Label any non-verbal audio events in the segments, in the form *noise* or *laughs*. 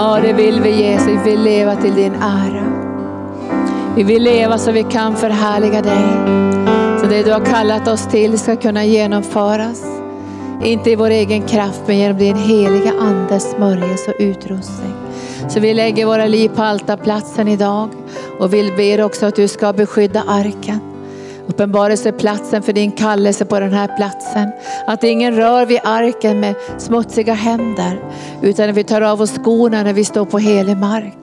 Ja, det vill vi Jesus. Vi vill leva till din ära. Vi vill leva så vi kan förhärliga dig. Så det du har kallat oss till ska kunna genomföras. Inte i vår egen kraft men genom din heliga andes smörjelse och utrustning. Så vi lägger våra liv på altarplatsen idag och vill be också att du ska beskydda arken. Uppenbarelseplatsen för din kallelse på den här platsen. Att ingen rör vid arken med smutsiga händer utan att vi tar av oss skorna när vi står på helig mark.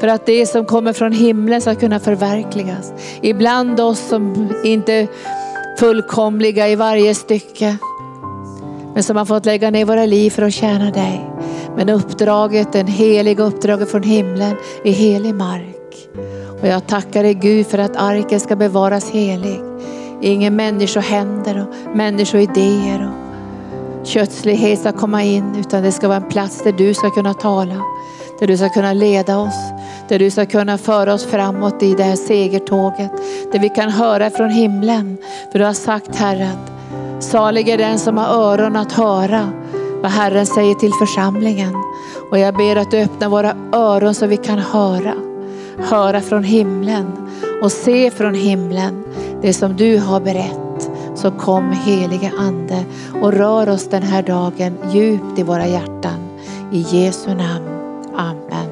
För att det som kommer från himlen ska kunna förverkligas. Ibland oss som inte är fullkomliga i varje stycke. Men som har fått lägga ner våra liv för att tjäna dig. Men uppdraget, den heliga uppdraget från himlen är helig mark. Och jag tackar dig Gud för att arken ska bevaras helig. Ingen människohänder och människoidéer och kötslighet ska komma in utan det ska vara en plats där du ska kunna tala. Där du ska kunna leda oss. Där du ska kunna föra oss framåt i det här segertåget. Där vi kan höra från himlen. För du har sagt Herre att salig är den som har öron att höra vad Herren säger till församlingen. Och jag ber att du öppnar våra öron så vi kan höra. Höra från himlen och se från himlen det som du har berett. Så kom helige ande och rör oss den här dagen djupt i våra hjärtan. I Jesu namn. Amen.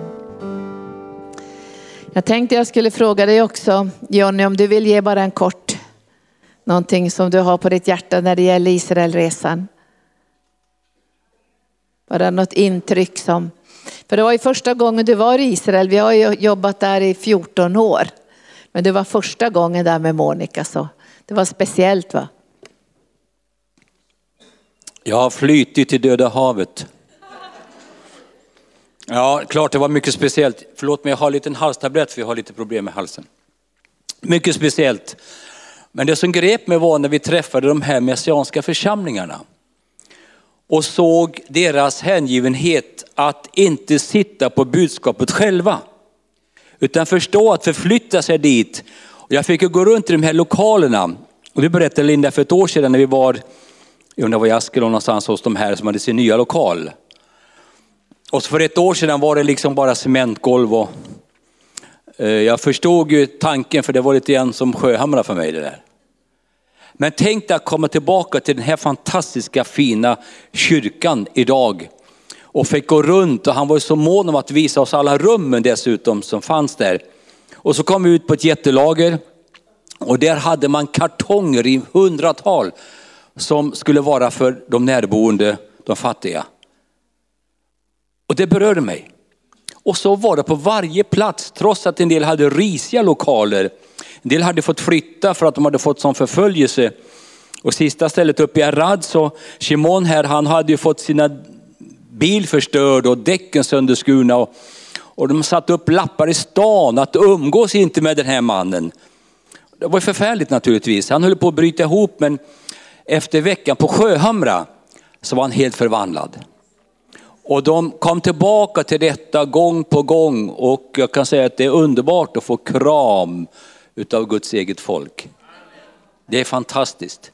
Jag tänkte jag skulle fråga dig också Jonny om du vill ge bara en kort någonting som du har på ditt hjärta när det gäller Israelresan. Bara något intryck som, för det var ju första gången du var i Israel, vi har ju jobbat där i 14 år. Men det var första gången där med Monica så det var speciellt va? Jag har flytit i Döda havet. Ja, klart det var mycket speciellt. Förlåt mig, jag har en liten halstablett för jag har lite problem med halsen. Mycket speciellt. Men det som grep mig var när vi träffade de här messianska församlingarna och såg deras hängivenhet att inte sitta på budskapet själva. Utan förstå att förflytta sig dit. Och jag fick ju gå runt i de här lokalerna. Och det berättade Linda för ett år sedan när vi var, jag undrar var i Askelon någonstans hos de här som hade sin nya lokal. Och för ett år sedan var det liksom bara cementgolv och eh, jag förstod ju tanken för det var lite grann som Sjöhamra för mig det där. Men tänk dig att komma tillbaka till den här fantastiska fina kyrkan idag. Och fick gå runt och han var så mån om att visa oss alla rummen dessutom som fanns där. Och så kom vi ut på ett jättelager och där hade man kartonger i hundratal som skulle vara för de närboende, de fattiga. Och det berörde mig. Och så var det på varje plats, trots att en del hade risiga lokaler. En del hade fått flytta för att de hade fått sån förföljelse. Och sista stället uppe i Arad så, Shimon här, han hade ju fått sina bil förstörd och däcken sönderskurna. Och, och de satte upp lappar i stan att umgås inte med den här mannen. Det var förfärligt naturligtvis. Han höll på att bryta ihop men efter veckan på Sjöhamra så var han helt förvandlad. Och de kom tillbaka till detta gång på gång och jag kan säga att det är underbart att få kram utav Guds eget folk. Det är fantastiskt.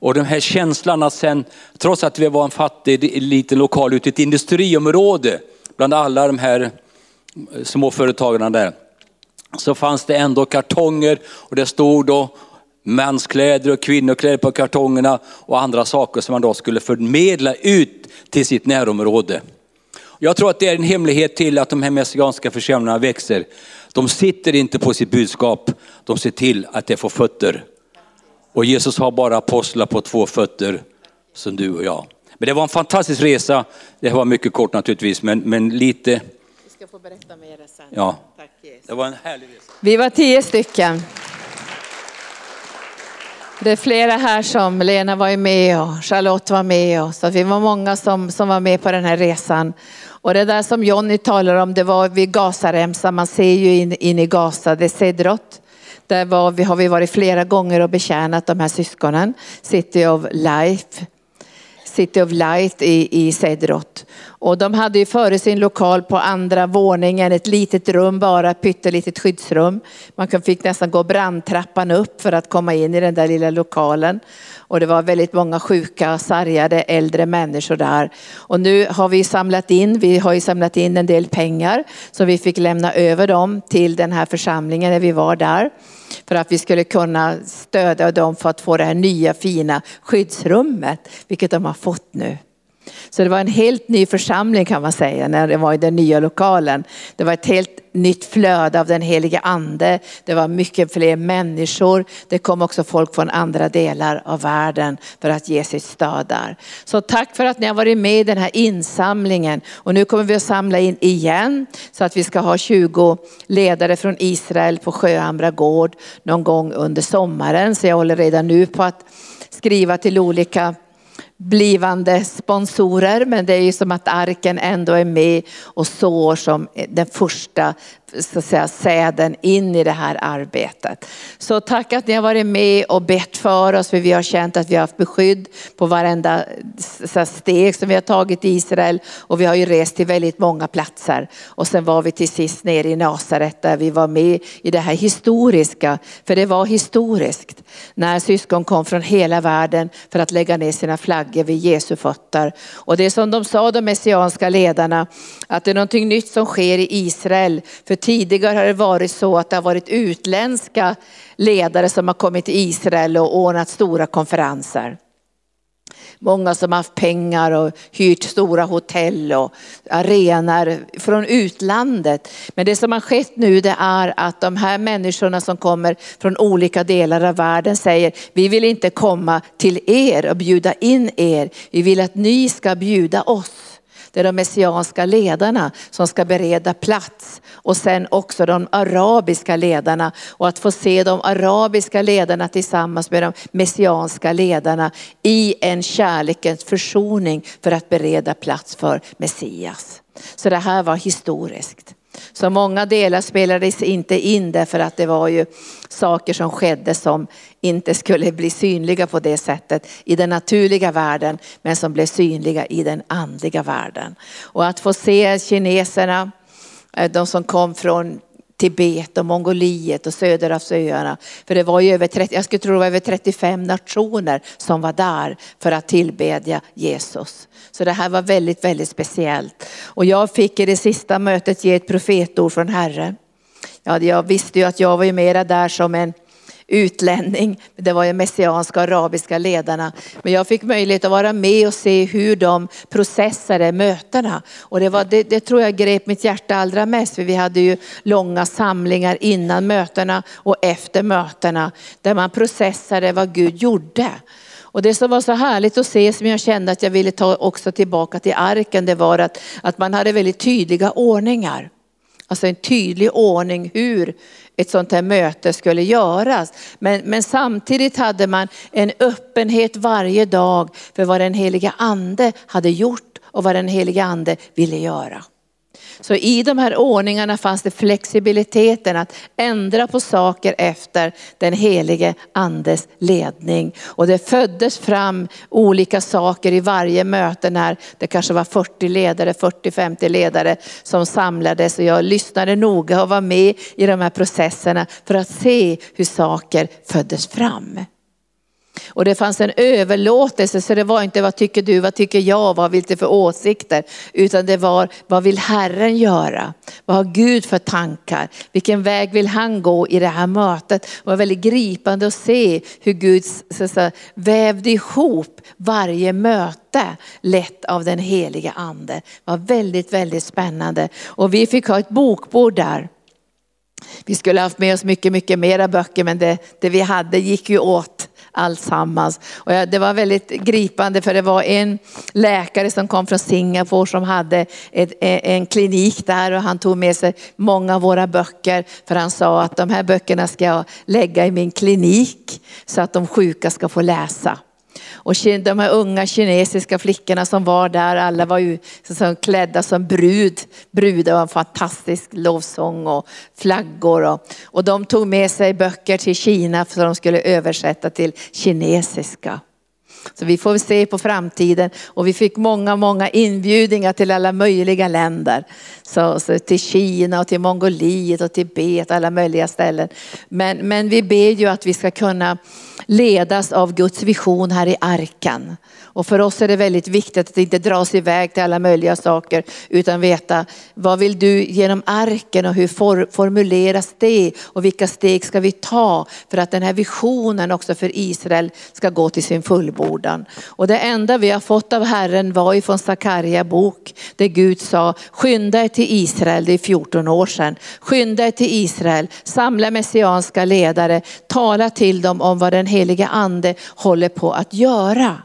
Och den här känslan att sen, trots att vi var en fattig liten lokal ute i ett industriområde, bland alla de här eh, småföretagarna där, så fanns det ändå kartonger och det stod då manskläder och kvinnokläder på kartongerna och andra saker som man då skulle förmedla ut till sitt närområde. Jag tror att det är en hemlighet till att de här messianska församlingarna växer. De sitter inte på sitt budskap, de ser till att det får fötter. Och Jesus har bara apostlar på två fötter, som du och jag. Men det var en fantastisk resa. Det var mycket kort naturligtvis, men, men lite. Du ska få berätta mer sen. Ja, Tack, det var en härlig resa. Vi var tio stycken. Det är flera här som, Lena var ju med och Charlotte var med och så vi var många som, som var med på den här resan. Och det där som Jonny talar om, det var vid Gazaremsan, man ser ju in, in i Gaza, det är Sedrot. Där var, vi har vi varit flera gånger och betjänat de här syskonen, City of Life. City of Light i, i Sedrot. Och de hade ju före sin lokal på andra våningen ett litet rum bara, ett pyttelitet skyddsrum. Man fick nästan gå brandtrappan upp för att komma in i den där lilla lokalen. Och det var väldigt många sjuka, sargade, äldre människor där. Och nu har vi samlat in, vi har ju samlat in en del pengar så vi fick lämna över dem till den här församlingen när vi var där. För att vi skulle kunna stödja dem för att få det här nya fina skyddsrummet, vilket de har fått nu. Så det var en helt ny församling kan man säga när det var i den nya lokalen. Det var ett helt nytt flöde av den helige ande. Det var mycket fler människor. Det kom också folk från andra delar av världen för att ge sitt stöd där. Så tack för att ni har varit med i den här insamlingen. Och nu kommer vi att samla in igen så att vi ska ha 20 ledare från Israel på Sjöhamra gård någon gång under sommaren. Så jag håller redan nu på att skriva till olika blivande sponsorer, men det är ju som att arken ändå är med och sår som den första så att säga, säden in i det här arbetet. Så tack att ni har varit med och bett för oss, för vi har känt att vi har haft beskydd på varenda steg som vi har tagit i Israel och vi har ju rest till väldigt många platser. Och sen var vi till sist nere i Nasaret där vi var med i det här historiska, för det var historiskt när syskon kom från hela världen för att lägga ner sina flaggor vid Jesu fötter. Och det som de sa, de messianska ledarna, att det är någonting nytt som sker i Israel. För tidigare har det varit så att det har varit utländska ledare som har kommit till Israel och ordnat stora konferenser. Många som haft pengar och hyrt stora hotell och arenor från utlandet. Men det som har skett nu det är att de här människorna som kommer från olika delar av världen säger, vi vill inte komma till er och bjuda in er. Vi vill att ni ska bjuda oss. Det är de messianska ledarna som ska bereda plats och sen också de arabiska ledarna och att få se de arabiska ledarna tillsammans med de messianska ledarna i en kärlekens försoning för att bereda plats för Messias. Så det här var historiskt. Så många delar spelades inte in därför att det var ju saker som skedde som inte skulle bli synliga på det sättet i den naturliga världen men som blev synliga i den andliga världen. Och att få se kineserna, eh, de som kom från Tibet och Mongoliet och Söderhavsöarna. För det var ju över 30, jag skulle tro det var över 35 nationer som var där för att tillbedja Jesus. Så det här var väldigt, väldigt speciellt. Och jag fick i det sista mötet ge ett profetord från Herren. Ja, jag visste ju att jag var ju mera där som en utlänning. Det var ju messianska och arabiska ledarna. Men jag fick möjlighet att vara med och se hur de processade mötena. Och det, var, det, det tror jag grep mitt hjärta allra mest. För vi hade ju långa samlingar innan mötena och efter mötena. Där man processade vad Gud gjorde. Och det som var så härligt att se som jag kände att jag ville ta också tillbaka till arken det var att, att man hade väldigt tydliga ordningar. Alltså en tydlig ordning hur ett sånt här möte skulle göras. Men, men samtidigt hade man en öppenhet varje dag för vad den heliga ande hade gjort och vad den heliga ande ville göra. Så i de här ordningarna fanns det flexibiliteten att ändra på saker efter den helige andes ledning. Och det föddes fram olika saker i varje möte när det kanske var 40 ledare, 40-50 ledare som samlades. Och jag lyssnade noga och var med i de här processerna för att se hur saker föddes fram. Och det fanns en överlåtelse så det var inte vad tycker du, vad tycker jag, vad vill du för åsikter? Utan det var vad vill Herren göra? Vad har Gud för tankar? Vilken väg vill han gå i det här mötet? Det var väldigt gripande att se hur Gud så, så, vävde ihop varje möte lett av den heliga ande. Det var väldigt, väldigt spännande. Och vi fick ha ett bokbord där. Vi skulle haft med oss mycket, mycket mera böcker men det, det vi hade gick ju åt alltsammans. Och det var väldigt gripande för det var en läkare som kom från Singapore som hade ett, e, en klinik där och han tog med sig många av våra böcker för han sa att de här böckerna ska jag lägga i min klinik så att de sjuka ska få läsa. Och de här unga kinesiska flickorna som var där, alla var ju som klädda som brud. Brudar var en fantastisk lovsång och flaggor. Och, och de tog med sig böcker till Kina för att de skulle översätta till kinesiska. Så vi får se på framtiden och vi fick många, många inbjudningar till alla möjliga länder. Så, så till Kina och till Mongoliet och Tibet, alla möjliga ställen. Men, men vi ber ju att vi ska kunna ledas av Guds vision här i arken. Och för oss är det väldigt viktigt att inte dra sig iväg till alla möjliga saker utan veta vad vill du genom arken och hur for, formuleras det och vilka steg ska vi ta för att den här visionen också för Israel ska gå till sin fullbordan. Och det enda vi har fått av Herren var ifrån Sakarja bok där Gud sa skynda er till Israel, det är 14 år sedan. Skynda er till Israel, samla messianska ledare, tala till dem om vad den heliga ande håller på att göra.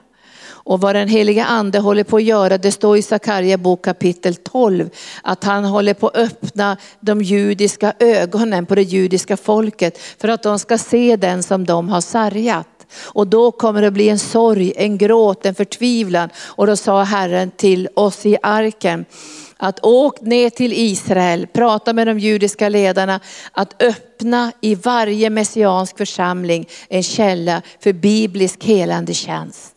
Och vad den heliga ande håller på att göra, det står i Sakarja bok kapitel 12, att han håller på att öppna de judiska ögonen på det judiska folket för att de ska se den som de har sargat. Och då kommer det bli en sorg, en gråt, en förtvivlan. Och då sa Herren till oss i arken, att åk ner till Israel, prata med de judiska ledarna, att öppna i varje messiansk församling en källa för biblisk helande tjänst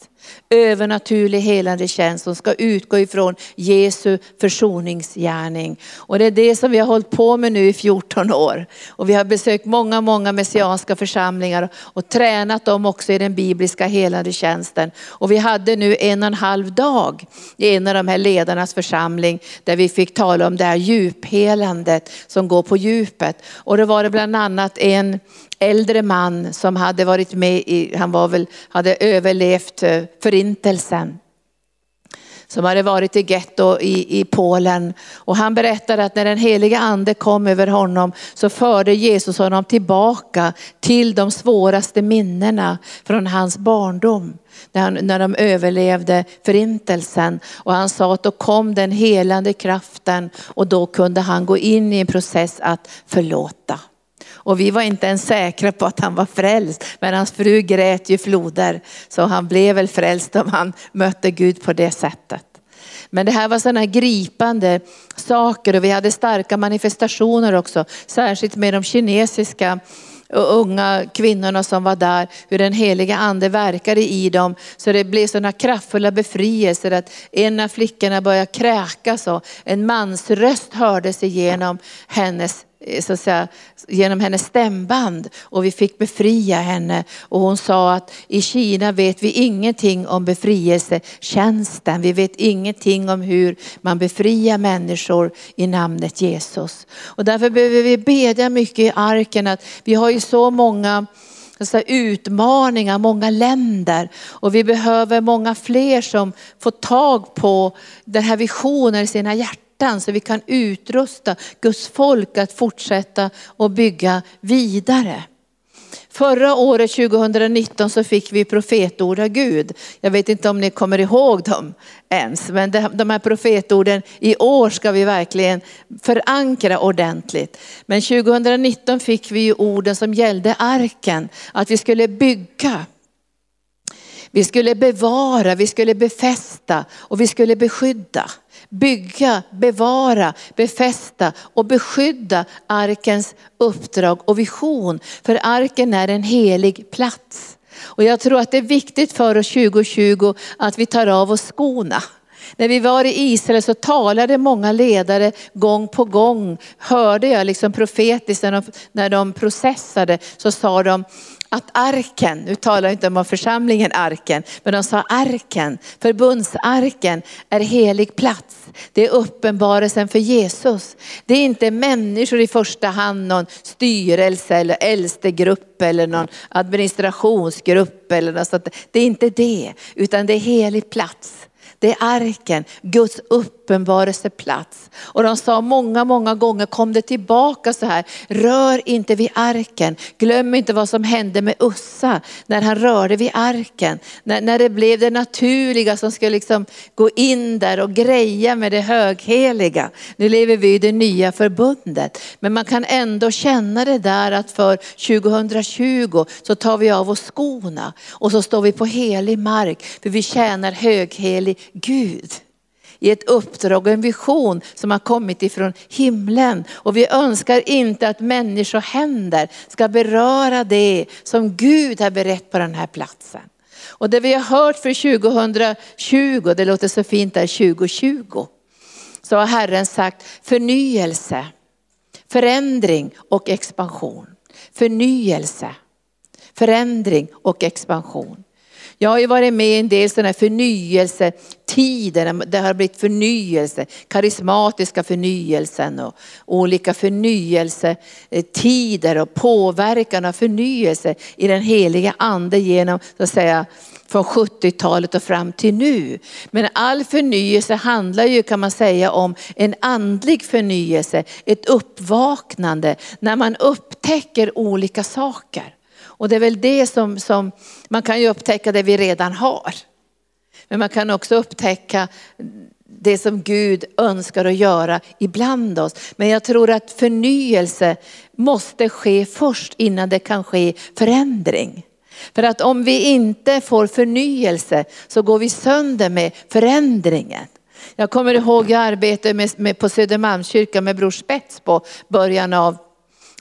övernaturlig helande tjänst som ska utgå ifrån Jesu försoningsgärning. Och det är det som vi har hållit på med nu i 14 år. Och vi har besökt många, många messianska församlingar och tränat dem också i den bibliska helande tjänsten. Och vi hade nu en och en halv dag i en av de här ledarnas församling där vi fick tala om det här djuphelandet som går på djupet. Och det var det bland annat en äldre man som hade varit med i, han var väl, hade överlevt eh, förintelsen. Som hade varit i getto i, i Polen. Och han berättade att när den heliga ande kom över honom så förde Jesus honom tillbaka till de svåraste minnena från hans barndom. När, han, när de överlevde förintelsen. Och han sa att då kom den helande kraften och då kunde han gå in i en process att förlåta. Och vi var inte ens säkra på att han var frälst. Men hans fru grät ju floder. Så han blev väl frälst om han mötte Gud på det sättet. Men det här var sådana gripande saker och vi hade starka manifestationer också. Särskilt med de kinesiska och unga kvinnorna som var där, hur den heliga ande verkade i dem. Så det blev sådana kraftfulla befrielser att en av flickorna började kräkas och en mans röst hördes igenom hennes Eh, så att säga, genom hennes stämband och vi fick befria henne. Och hon sa att i Kina vet vi ingenting om befrielsetjänsten. Vi vet ingenting om hur man befriar människor i namnet Jesus. Och därför behöver vi bedja mycket i arken att vi har ju så många så utmaningar, många länder. Och vi behöver många fler som får tag på den här visionen i sina hjärtan hjärtan så vi kan utrusta Guds folk att fortsätta och bygga vidare. Förra året 2019 så fick vi profetord av Gud. Jag vet inte om ni kommer ihåg dem ens, men de här profetorden i år ska vi verkligen förankra ordentligt. Men 2019 fick vi ju orden som gällde arken, att vi skulle bygga. Vi skulle bevara, vi skulle befästa och vi skulle beskydda bygga, bevara, befästa och beskydda arkens uppdrag och vision. För arken är en helig plats. Och jag tror att det är viktigt för oss 2020 att vi tar av oss skorna. När vi var i Israel så talade många ledare gång på gång, hörde jag liksom profetiskt när de, när de processade, så sa de, att arken, nu talar jag inte om församlingen arken, men de sa arken, förbundsarken är helig plats. Det är uppenbarelsen för Jesus. Det är inte människor i första hand, någon styrelse eller äldstegrupp eller någon administrationsgrupp eller något sånt. Det är inte det, utan det är helig plats. Det är arken, Guds uppenbarelseplats. Och de sa många, många gånger, kom det tillbaka så här, rör inte vid arken. Glöm inte vad som hände med Ussa när han rörde vid arken. När, när det blev det naturliga som skulle liksom gå in där och greja med det högheliga. Nu lever vi i det nya förbundet. Men man kan ändå känna det där att för 2020 så tar vi av oss skorna och så står vi på helig mark. För vi tjänar höghelig Gud i ett uppdrag och en vision som har kommit ifrån himlen. Och vi önskar inte att människohänder ska beröra det som Gud har berett på den här platsen. Och det vi har hört för 2020, det låter så fint där 2020, så har Herren sagt förnyelse, förändring och expansion. Förnyelse, förändring och expansion. Jag har ju varit med i en del sådana här förnyelsetider, det har blivit förnyelse, karismatiska förnyelsen och olika förnyelsetider och påverkan av förnyelse i den heliga ande genom, så att säga, från 70-talet och fram till nu. Men all förnyelse handlar ju kan man säga om en andlig förnyelse, ett uppvaknande när man upptäcker olika saker. Och det är väl det som, som man kan ju upptäcka det vi redan har. Men man kan också upptäcka det som Gud önskar att göra ibland oss. Men jag tror att förnyelse måste ske först innan det kan ske förändring. För att om vi inte får förnyelse så går vi sönder med förändringen. Jag kommer ihåg jag arbetade med, med, på Södermalmskyrkan med Bror Spets på början av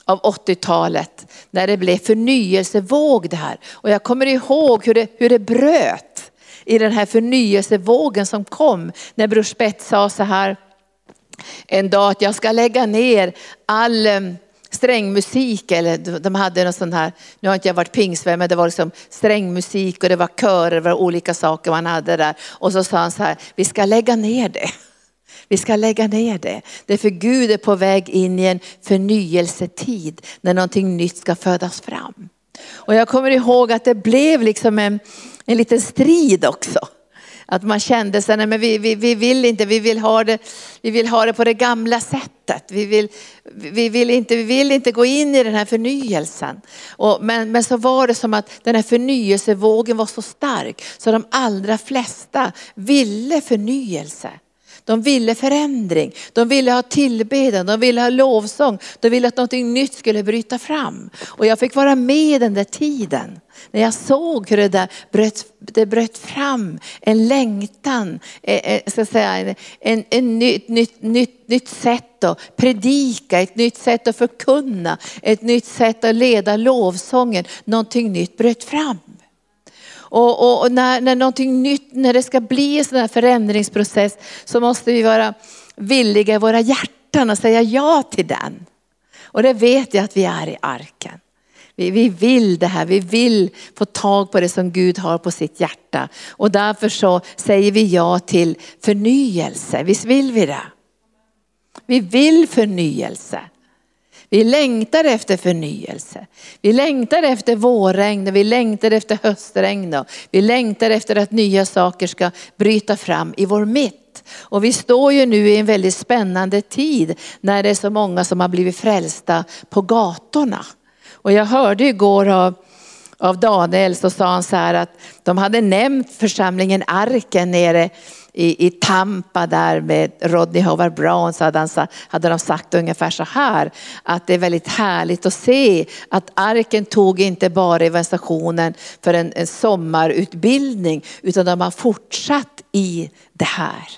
av 80-talet när det blev förnyelsevåg det här. Och jag kommer ihåg hur det, hur det bröt i den här förnyelsevågen som kom när Bror Spett sa så här en dag att jag ska lägga ner all eh, strängmusik eller de hade någon sån här, nu har inte jag varit pingsvän men det var liksom strängmusik och det var körer, och olika saker man hade där. Och så sa han så här, vi ska lägga ner det. Vi ska lägga ner det. Därför Gud är på väg in i en förnyelsetid när någonting nytt ska födas fram. Och jag kommer ihåg att det blev liksom en, en liten strid också. Att man kände sig, nej men vi, vi, vi vill inte, vi vill, ha det, vi vill ha det på det gamla sättet. Vi vill, vi vill, inte, vi vill inte gå in i den här förnyelsen. Och, men, men så var det som att den här förnyelsevågen var så stark så de allra flesta ville förnyelse. De ville förändring, de ville ha tillbedjan, de ville ha lovsång, de ville att någonting nytt skulle bryta fram. Och jag fick vara med den där tiden. När jag såg hur det där bröt, det bröt fram en längtan, eh, eh ska säga, en, en nytt, nytt, nytt, nytt sätt att predika, ett nytt sätt att förkunna, ett nytt sätt att leda lovsången. Någonting nytt bröt fram. Och, och, och, när, när någonting nytt, när det ska bli en sån här förändringsprocess så måste vi vara villiga i våra hjärtan och säga ja till den. Och det vet jag att vi är i arken. Vi, vi vill det här, vi vill få tag på det som Gud har på sitt hjärta. Och därför så säger vi ja till förnyelse, visst vill vi det? Vi vill förnyelse. Vi längtar efter förnyelse. Vi längtar efter vårregn, vi längtar efter höstregn. Vi längtar efter att nya saker ska bryta fram i vår mitt. Och vi står ju nu i en väldigt spännande tid när det är så många som har blivit frälsta på gatorna. Och jag hörde igår av, av Daniel så sa han så här att de hade nämnt församlingen Arken nere i, i Tampa där med Rodney Howard Brown så hade, han, hade de sagt ungefär så här att det är väldigt härligt att se att arken tog inte bara evangelisationen för en, en sommarutbildning utan de har fortsatt i det här.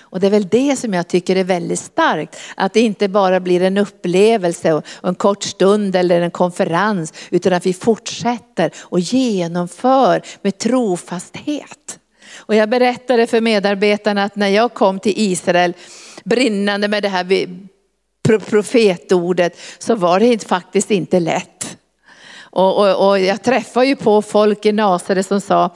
Och det är väl det som jag tycker är väldigt starkt. Att det inte bara blir en upplevelse och en kort stund eller en konferens utan att vi fortsätter och genomför med trofasthet. Och jag berättade för medarbetarna att när jag kom till Israel brinnande med det här profetordet så var det faktiskt inte lätt. Och, och, och jag träffade ju på folk i Nasare som sa,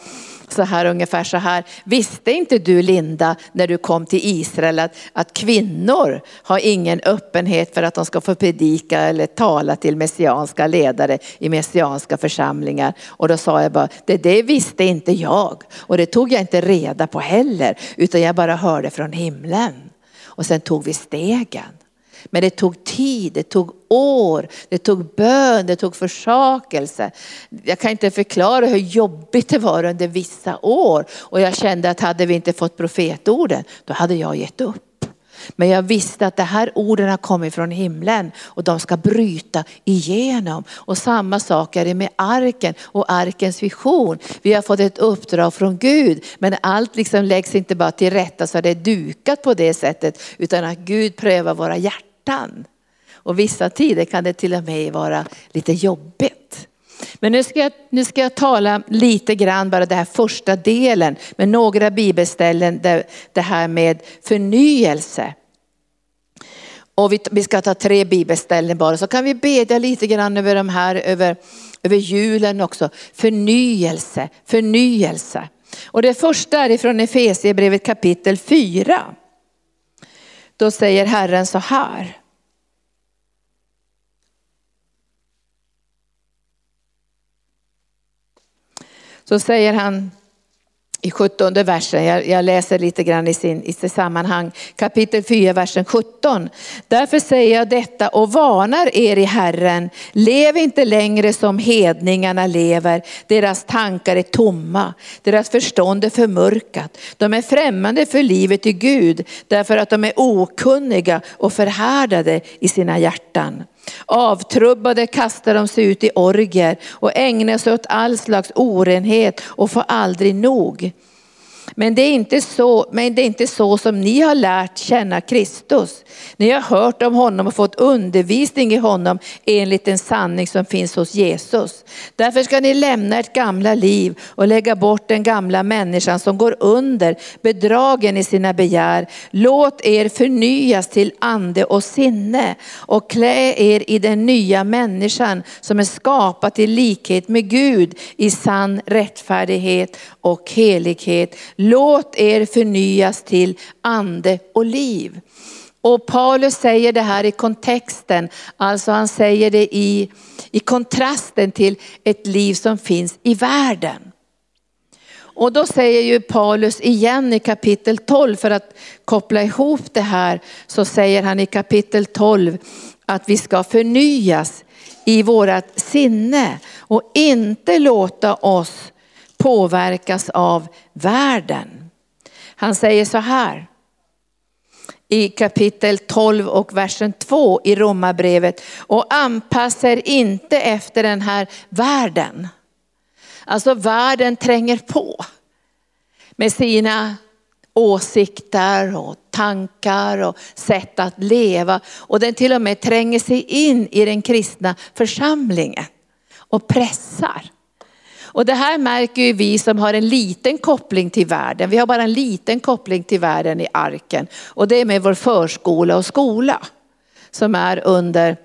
så här ungefär så här. Visste inte du Linda när du kom till Israel att, att kvinnor har ingen öppenhet för att de ska få predika eller tala till messianska ledare i messianska församlingar. Och då sa jag bara, det, det visste inte jag och det tog jag inte reda på heller utan jag bara hörde från himlen. Och sen tog vi stegen. Men det tog tid, det tog år, det tog bön, det tog försakelse. Jag kan inte förklara hur jobbigt det var under vissa år. Och jag kände att hade vi inte fått profetorden, då hade jag gett upp. Men jag visste att de här orden har kommit från himlen och de ska bryta igenom. Och samma sak är det med arken och arkens vision. Vi har fått ett uppdrag från Gud men allt liksom läggs inte bara till rätta så det är dukat på det sättet utan att Gud prövar våra hjärtan hjärtan. Och vissa tider kan det till och med vara lite jobbigt. Men nu ska, jag, nu ska jag tala lite grann bara den här första delen med några bibelställen där det här med förnyelse. Och vi, vi ska ta tre bibelställen bara så kan vi bedja lite grann över de här, över, över julen också. Förnyelse, förnyelse. Och det första är ifrån Efesierbrevet kapitel 4. Då säger Herren så här. Så säger han i 17 versen, jag, jag, läser lite grann i, sin, i sitt sammanhang, kapitel 4, versen 17. Därför säger jag detta och varnar er i Herren, lev inte längre som hedningarna lever, deras tankar är tomma, deras förstånd är förmörkat. De är främmande för livet i Gud, därför att de är okunniga och förhärdade i sina hjärtan. Avtrubbade kastar de sig ut i orger och ägnar sig åt all slags orenhet och får aldrig nog. Men det, är inte så, men det är inte så som ni har lärt känna Kristus. Ni har hört om honom och fått undervisning i honom enligt den sanning som finns hos Jesus. Därför ska ni lämna ert gamla liv och lägga bort den gamla människan som går under, bedragen i sina begär. Låt er förnyas till ande och sinne och klä er i den nya människan som är skapad till likhet med Gud i sann rättfärdighet och helighet. Låt er förnyas till ande och liv. Och Paulus säger det här i kontexten, alltså han säger det i, i kontrasten till ett liv som finns i världen. Och då säger ju Paulus igen i kapitel 12 för att koppla ihop det här så säger han i kapitel 12 att vi ska förnyas i vårat sinne och inte låta oss påverkas av världen. Han säger så här i kapitel 12 och versen 2 i Romarbrevet och anpassa er inte efter den här världen. Alltså världen tränger på med sina åsikter och tankar och sätt att leva. Och den till och med tränger sig in i den kristna församlingen och pressar. Och det här märker ju vi som har en liten koppling till världen. Vi har bara en liten koppling till världen i arken. Och det är med vår förskola och skola. Som är under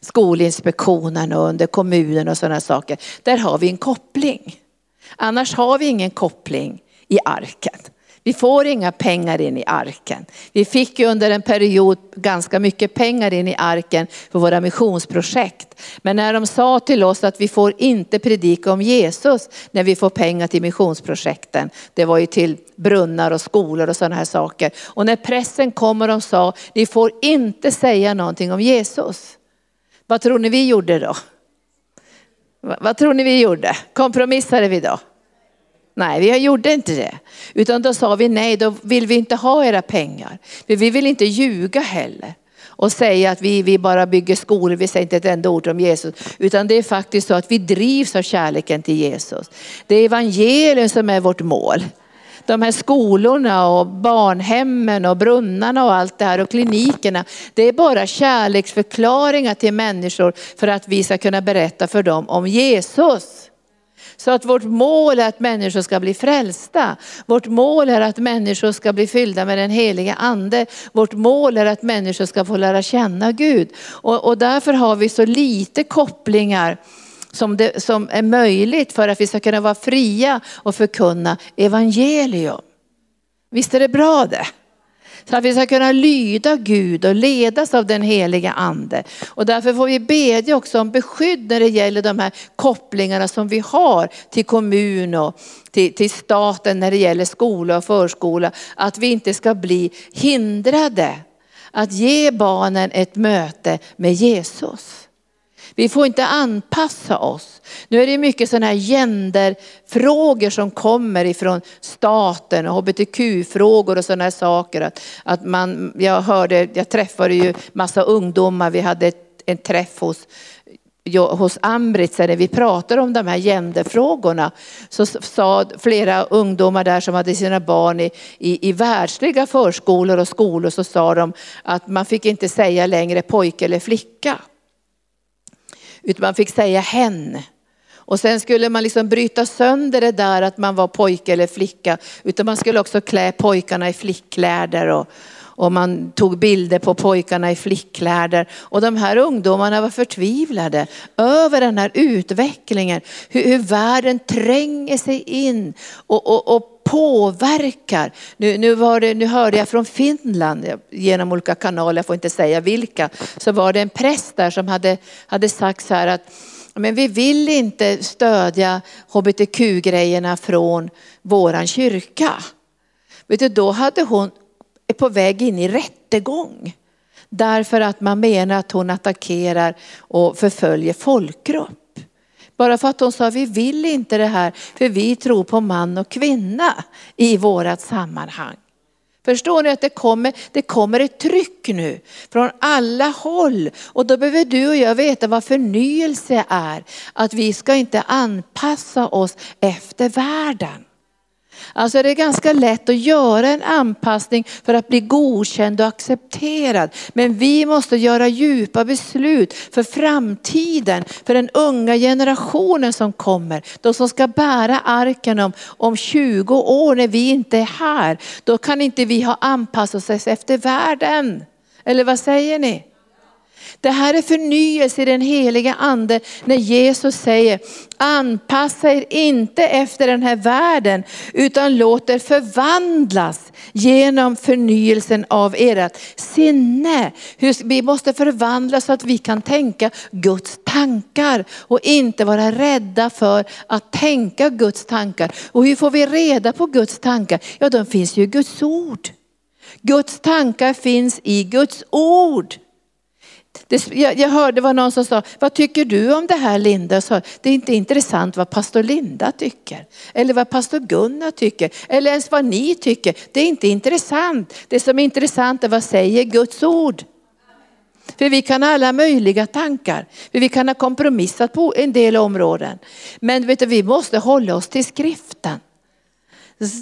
Skolinspektionen och under kommunen och sådana saker. Där har vi en koppling. Annars har vi ingen koppling i arken. Vi får inga pengar in i arken. Vi fick ju under en period ganska mycket pengar in i arken för våra missionsprojekt. Men när de sa till oss att vi får inte predika om Jesus när vi får pengar till missionsprojekten. Det var ju till brunnar och skolor och sådana här saker. Och när pressen kom och de sa, ni får inte säga någonting om Jesus. Vad tror ni vi gjorde då? Vad tror ni vi gjorde? Kompromissade vi då? Nej, vi gjorde inte det. Utan då sa vi nej, då vill vi inte ha era pengar. För vi vill inte ljuga heller. Och säga att vi, vi bara bygger skolor, vi säger inte ett enda ord om Jesus. Utan det är faktiskt så att vi drivs av kärleken till Jesus. Det är evangelium som är vårt mål. De här skolorna och barnhemmen och brunnarna och allt det här och klinikerna. Det är bara kärleksförklaringar till människor för att vi ska kunna berätta för dem om Jesus. Så att vårt mål är att människor ska bli frälsta. Vårt mål är att människor ska bli fyllda med den heliga ande. Vårt mål är att människor ska få lära känna Gud. Och, och därför har vi så lite kopplingar som, det, som är möjligt för att vi ska kunna vara fria och förkunna evangelium. Visst är det bra det? Så att vi ska kunna lyda Gud och ledas av den heliga ande. Och därför får vi bedja också om beskydd när det gäller de här kopplingarna som vi har till kommun och till, till staten när det gäller skola och förskola. Att vi inte ska bli hindrade att ge barnen ett möte med Jesus. Vi får inte anpassa oss. Nu är det mycket sådana här genderfrågor som kommer ifrån staten och hbtq-frågor och sådana här saker. Att, att man, jag hörde, jag träffade ju massa ungdomar, vi hade ett, en träff hos hos Ambritz när vi pratade om de här genderfrågorna så sa flera ungdomar där som hade sina barn i, i, i världsliga förskolor och skolor så sa de att man fick inte säga längre pojke eller flicka. Utan man fick säga hen. Och sen skulle man liksom bryta sönder det där att man var pojke eller flicka. Utan man skulle också klä pojkarna i flickkläder och, och man tog bilder på pojkarna i flickkläder. Och de här ungdomarna var förtvivlade över den här utvecklingen. Hur, hur världen tränger sig in och, och, och påverkar. Nu, nu, var det, nu hörde jag från Finland genom olika kanaler, jag får inte säga vilka, så var det en präst där som hade, hade sagt så här att men vi vill inte stödja hbtq-grejerna från våran kyrka. Vet du, då hade hon är på väg in i rättegång. Därför att man menar att hon attackerar och förföljer folkgrupp. Bara för att hon sa vi vill inte det här för vi tror på man och kvinna i vårat sammanhang. Förstår ni att det kommer, det kommer ett tryck nu från alla håll. Och då behöver du och jag veta vad förnyelse är. Att vi ska inte anpassa oss efter världen. Alltså det är ganska lätt att göra en anpassning för att bli godkänd och accepterad. Men vi måste göra djupa beslut för framtiden, för den unga generationen som kommer. De som ska bära arken om, om 20 år när vi inte är här. Då kan inte vi ha anpassat oss efter världen. Eller vad säger ni? Det här är förnyelse i den heliga ande när Jesus säger anpassa er inte efter den här världen utan låt er förvandlas genom förnyelsen av ert sinne. Vi måste förvandlas så att vi kan tänka Guds tankar och inte vara rädda för att tänka Guds tankar. Och hur får vi reda på Guds tankar? Ja, de finns ju i Guds ord. Guds tankar finns i Guds ord. Det, jag, jag, hörde var någon som sa, vad tycker du om det här Linda? Så, det är inte intressant vad pastor Linda tycker. Eller vad pastor Gunnar tycker. Eller ens vad ni tycker. Det är inte intressant. Det som är intressant är vad säger Guds ord. För vi kan ha alla möjliga tankar. För vi kan ha kompromissat på en del områden. Men vet du, vi måste hålla oss till skriften.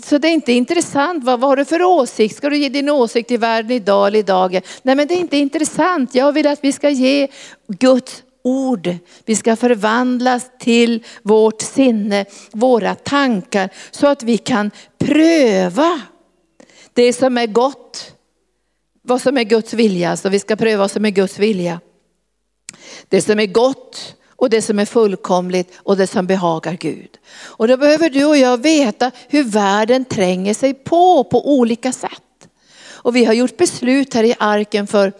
Så det är inte intressant, vad, vad har du för åsikt? Ska du ge din åsikt i världen idag eller idag? Nej men det är inte intressant. Jag vill att vi ska ge Guds ord. Vi ska förvandlas till vårt sinne, våra tankar så att vi kan pröva det som är gott. Vad som är Guds vilja, så vi ska pröva vad som är Guds vilja. Det som är gott och det som är fullkomligt och det som behagar Gud. Och då behöver du och jag veta hur världen tränger sig på på olika sätt. Och vi har gjort beslut här i arken för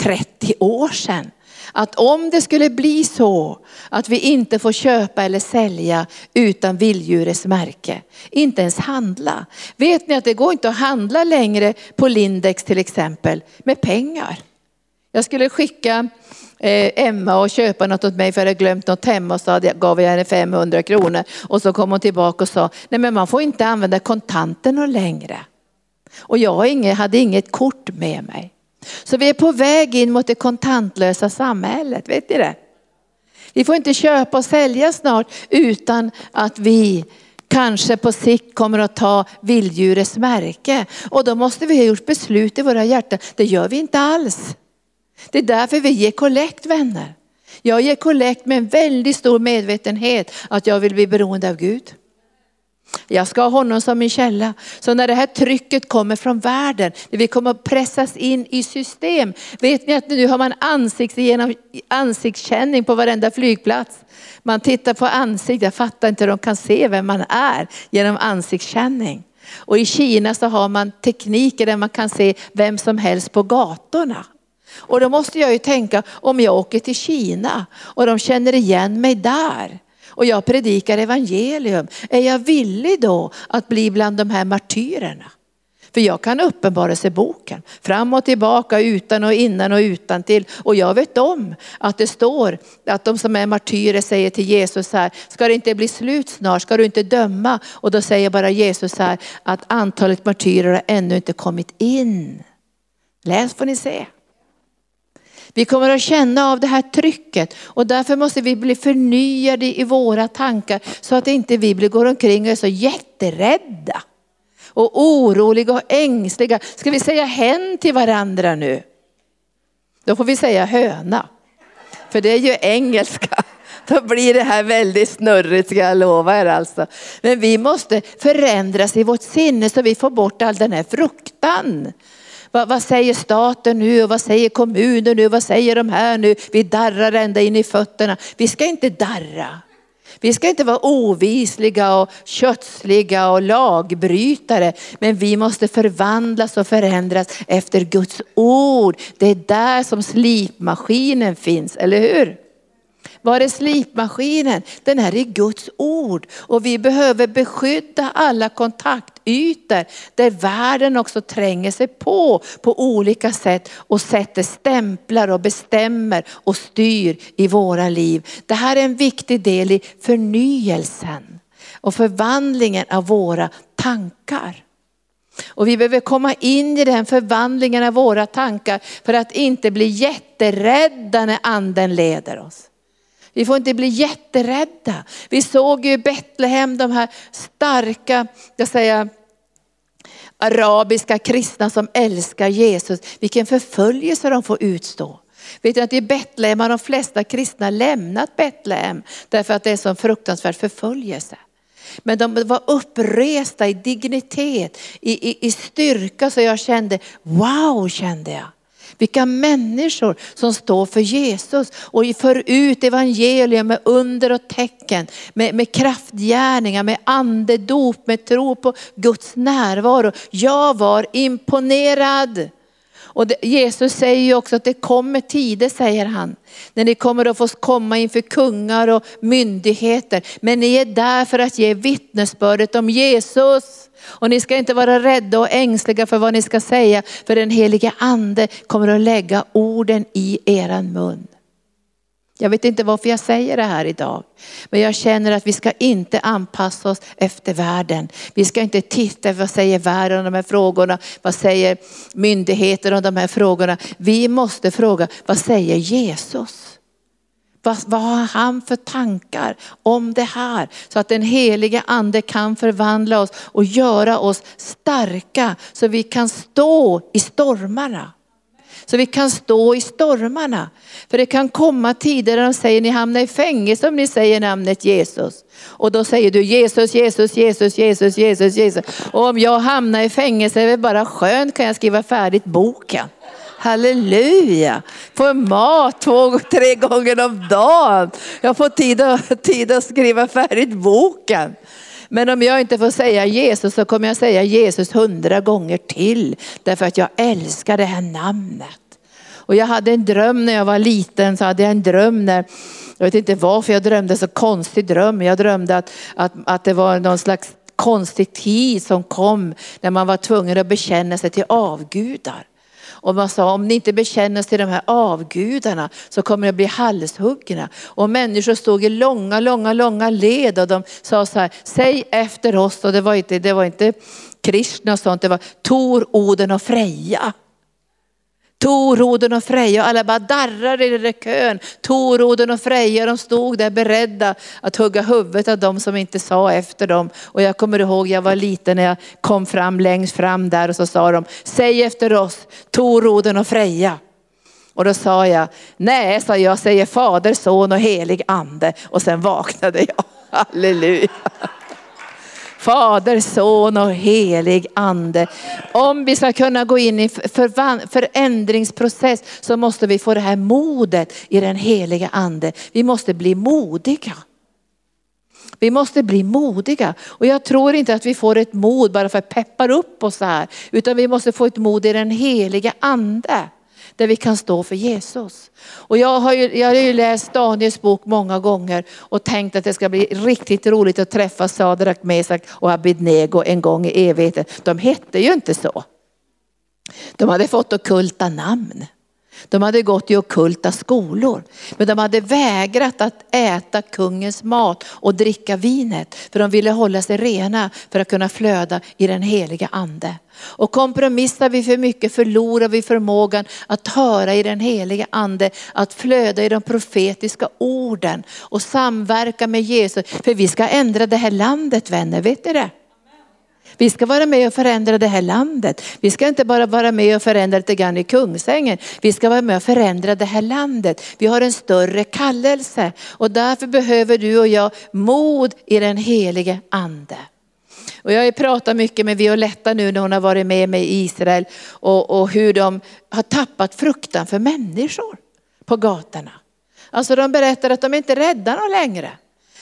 30 år sedan. Att om det skulle bli så att vi inte får köpa eller sälja utan vilddjurets märke, inte ens handla. Vet ni att det går inte att handla längre på Lindex till exempel med pengar. Jag skulle skicka eh, Emma och köpa något åt mig för jag hade glömt något hemma och så gav jag henne 500 kronor. Och så kom hon tillbaka och sa, nej men man får inte använda kontanterna längre. Och jag hade inget kort med mig. Så vi är på väg in mot det kontantlösa samhället, vet ni det? Vi får inte köpa och sälja snart utan att vi kanske på sikt kommer att ta vilddjurets märke. Och då måste vi ha gjort beslut i våra hjärtan. Det gör vi inte alls. Det är därför vi ger kollekt vänner. Jag ger kollekt med en väldigt stor medvetenhet att jag vill bli beroende av Gud. Jag ska ha honom som min källa. Så när det här trycket kommer från världen, när vi kommer att pressas in i system. Vet ni att nu har man ansikts genom ansiktskänning på varenda flygplats. Man tittar på ansiktet, jag fattar inte hur de kan se vem man är genom ansiktskänning. Och i Kina så har man tekniker där man kan se vem som helst på gatorna. Och då måste jag ju tänka, om jag åker till Kina och de känner igen mig där och jag predikar evangelium, är jag villig då att bli bland de här martyrerna? För jag kan uppenbara sig boken, fram och tillbaka, utan och innan och utan till. Och jag vet om att det står att de som är martyrer säger till Jesus här, ska det inte bli slut snart, ska du inte döma? Och då säger bara Jesus här att antalet martyrer har ännu inte kommit in. Läs får ni se. Vi kommer att känna av det här trycket och därför måste vi bli förnyade i våra tankar så att inte vi går omkring och är så jätterädda och oroliga och ängsliga. Ska vi säga hen till varandra nu? Då får vi säga höna. För det är ju engelska. Då blir det här väldigt snurrigt ska jag lova er alltså. Men vi måste förändras i vårt sinne så vi får bort all den här fruktan. Vad, vad, säger staten nu och vad säger kommunen nu? Vad säger de här nu? Vi darrar ända in i fötterna. Vi ska inte darra. Vi ska inte vara ovisliga och kötsliga och lagbrytare. Men vi måste förvandlas och förändras efter Guds ord. Det är där som slipmaskinen finns, eller hur? Var är slipmaskinen? Den är i Guds ord. Och vi behöver beskydda alla kontaktytor där världen också tränger sig på på olika sätt och sätter stämplar och bestämmer och styr i våra liv. Det här är en viktig del i förnyelsen och förvandlingen av våra tankar. Och vi behöver komma in i den förvandlingen av våra tankar för att inte bli jätterädda när anden leder oss. Vi får inte bli jätterädda. Vi såg ju i Betlehem de här starka, jag säger, arabiska kristna som älskar Jesus. Vilken förföljelse de får utstå. Vet du att i Betlehem har de flesta kristna lämnat Betlehem därför att det är så fruktansvärd förföljelse. Men de var uppresta i dignitet, i, i, i styrka så jag kände, wow kände jag. Vilka människor som står för Jesus och för ut evangelium med under och tecken, med, med kraftgärningar, med andedop, med tro på Guds närvaro. Jag var imponerad. Och det, Jesus säger ju också att det kommer tider, säger han, när ni kommer att få komma inför kungar och myndigheter. Men ni är där för att ge vittnesbördet om Jesus. Och ni ska inte vara rädda och ängsliga för vad ni ska säga, för den helige ande kommer att lägga orden i eran mun. Jag vet inte varför jag säger det här idag. Men jag känner att vi ska inte anpassa oss efter världen. Vi ska inte titta vad säger världen om de här frågorna. Vad säger myndigheter om de här frågorna. Vi måste fråga vad säger Jesus? Vad, vad har han för tankar om det här? Så att den helige ande kan förvandla oss och göra oss starka så vi kan stå i stormarna. Så vi kan stå i stormarna. För det kan komma tider där de säger ni hamnar i fängelse om ni säger namnet Jesus. Och då säger du Jesus, Jesus, Jesus, Jesus, Jesus, Jesus. Och om jag hamnar i fängelse är det bara skönt kan jag skriva färdigt boken. Halleluja! Får mat två, tre gånger om dagen. Jag får tid att, tid att skriva färdigt boken. Men om jag inte får säga Jesus så kommer jag säga Jesus hundra gånger till. Därför att jag älskar det här namnet. Och jag hade en dröm när jag var liten, så hade jag en dröm när, jag vet inte varför jag drömde så konstig dröm. Jag drömde att, att, att det var någon slags konstig tid som kom när man var tvungen att bekänna sig till avgudar. Och man sa om ni inte bekänner till de här avgudarna så kommer det bli halshuggna. Och människor stod i långa, långa, långa led och de sa så här, säg efter oss. Och det var inte, det var inte Krishna och sånt, det var Tor, Oden och Freja. Toroden och Freja, Och alla bara darrar i den där kön. Toroden och Freja, de stod där beredda att hugga huvudet av dem som inte sa efter dem. Och jag kommer ihåg, jag var liten när jag kom fram längst fram där och så sa de, säg efter oss, Toroden och Freja. Och då sa jag, nej, sa jag, säger fader, son och helig ande. Och sen vaknade jag, *laughs* halleluja. Fader, son och helig ande. Om vi ska kunna gå in i förändringsprocess så måste vi få det här modet i den heliga ande. Vi måste bli modiga. Vi måste bli modiga. Och jag tror inte att vi får ett mod bara för att peppar upp oss här. Utan vi måste få ett mod i den heliga ande där vi kan stå för Jesus. Och jag har ju, jag har ju läst Daniels bok många gånger och tänkt att det ska bli riktigt roligt att träffa Sadrak, Mesak och Abednego en gång i evigheten. De hette ju inte så. De hade fått okulta namn. De hade gått i okulta skolor. Men de hade vägrat att äta kungens mat och dricka vinet. För de ville hålla sig rena för att kunna flöda i den heliga ande. Och kompromissar vi för mycket förlorar vi förmågan att höra i den heliga ande, att flöda i de profetiska orden och samverka med Jesus. För vi ska ändra det här landet vänner, vet ni det? Vi ska vara med och förändra det här landet. Vi ska inte bara vara med och förändra lite grann i Kungsängen. Vi ska vara med och förändra det här landet. Vi har en större kallelse och därför behöver du och jag mod i den helige ande. Och jag har pratat mycket med Violetta nu när hon har varit med mig i Israel och, och hur de har tappat fruktan för människor på gatorna. Alltså de berättar att de inte är rädda någon längre.